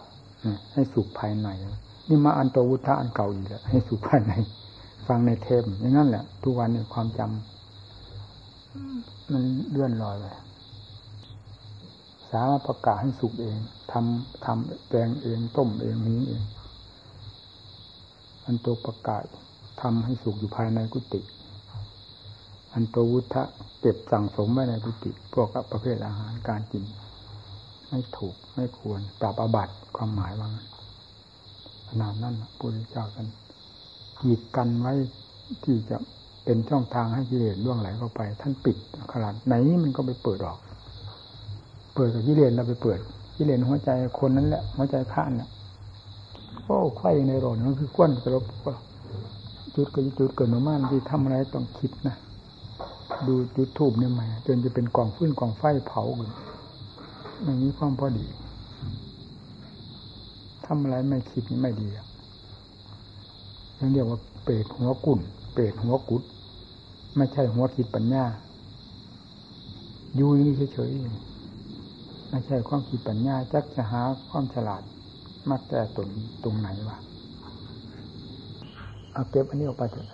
ให้สุขภายใน นี่มาอันโตวุทะอันเก่าอีกแล้วให้สุขภายใน ฟังในเทปอย่างนั้นแหละ ทุกวันเนี่ยความจำมันเลื่อนลอยไปสามารถประกาศให้สุขเองทำทำแกงเองต้มเองนี้เอง อันโตประกาศทำให้สุขอยู่ภายในกุฏิอันโตวุฒะเก็บสั่งสมไว้ในกุฏิพวกประเภทอาหารการกิน ไม่ถูกไม่ควรปรับอบัติความหมายว่าขนาดนั้นพุทธเจ้าท่านกีดกันไว้ที่จะเป็นช่องทางให้กิเลสล่วงไหลเข้าไป ท่านปิดขนาดไหนมันก็ไปเปิดออก เปิดกับกิเลสเราไปเปิดกิเลสหัวใจคนนั้นแหละหัวใจข้านเนี่ย โอ้ไข่ในรถมันคือก้นกระบจุดก็จุดเกิดมาม่านที่ทำอะไรต้องคิดนะดูจุดทูบเนี่ยใหม่จนจะเป็นกล่องฟื้นกล่องไฟเผากันอย่างนี้ความพอดีทำอะไรไม่คิดไม่ดียังเรียกว่าเปรตหัวกุ่นเปรตหัวกุด ไม่ใช่หัวคิดปัญญาอยู่นี่เฉยๆไม่ใช่ความคิดปัญญาจักจะหาความฉลาด มาแก้ตนตรงไหนวะเอาเก็บอันนี้ออกไปเถอะ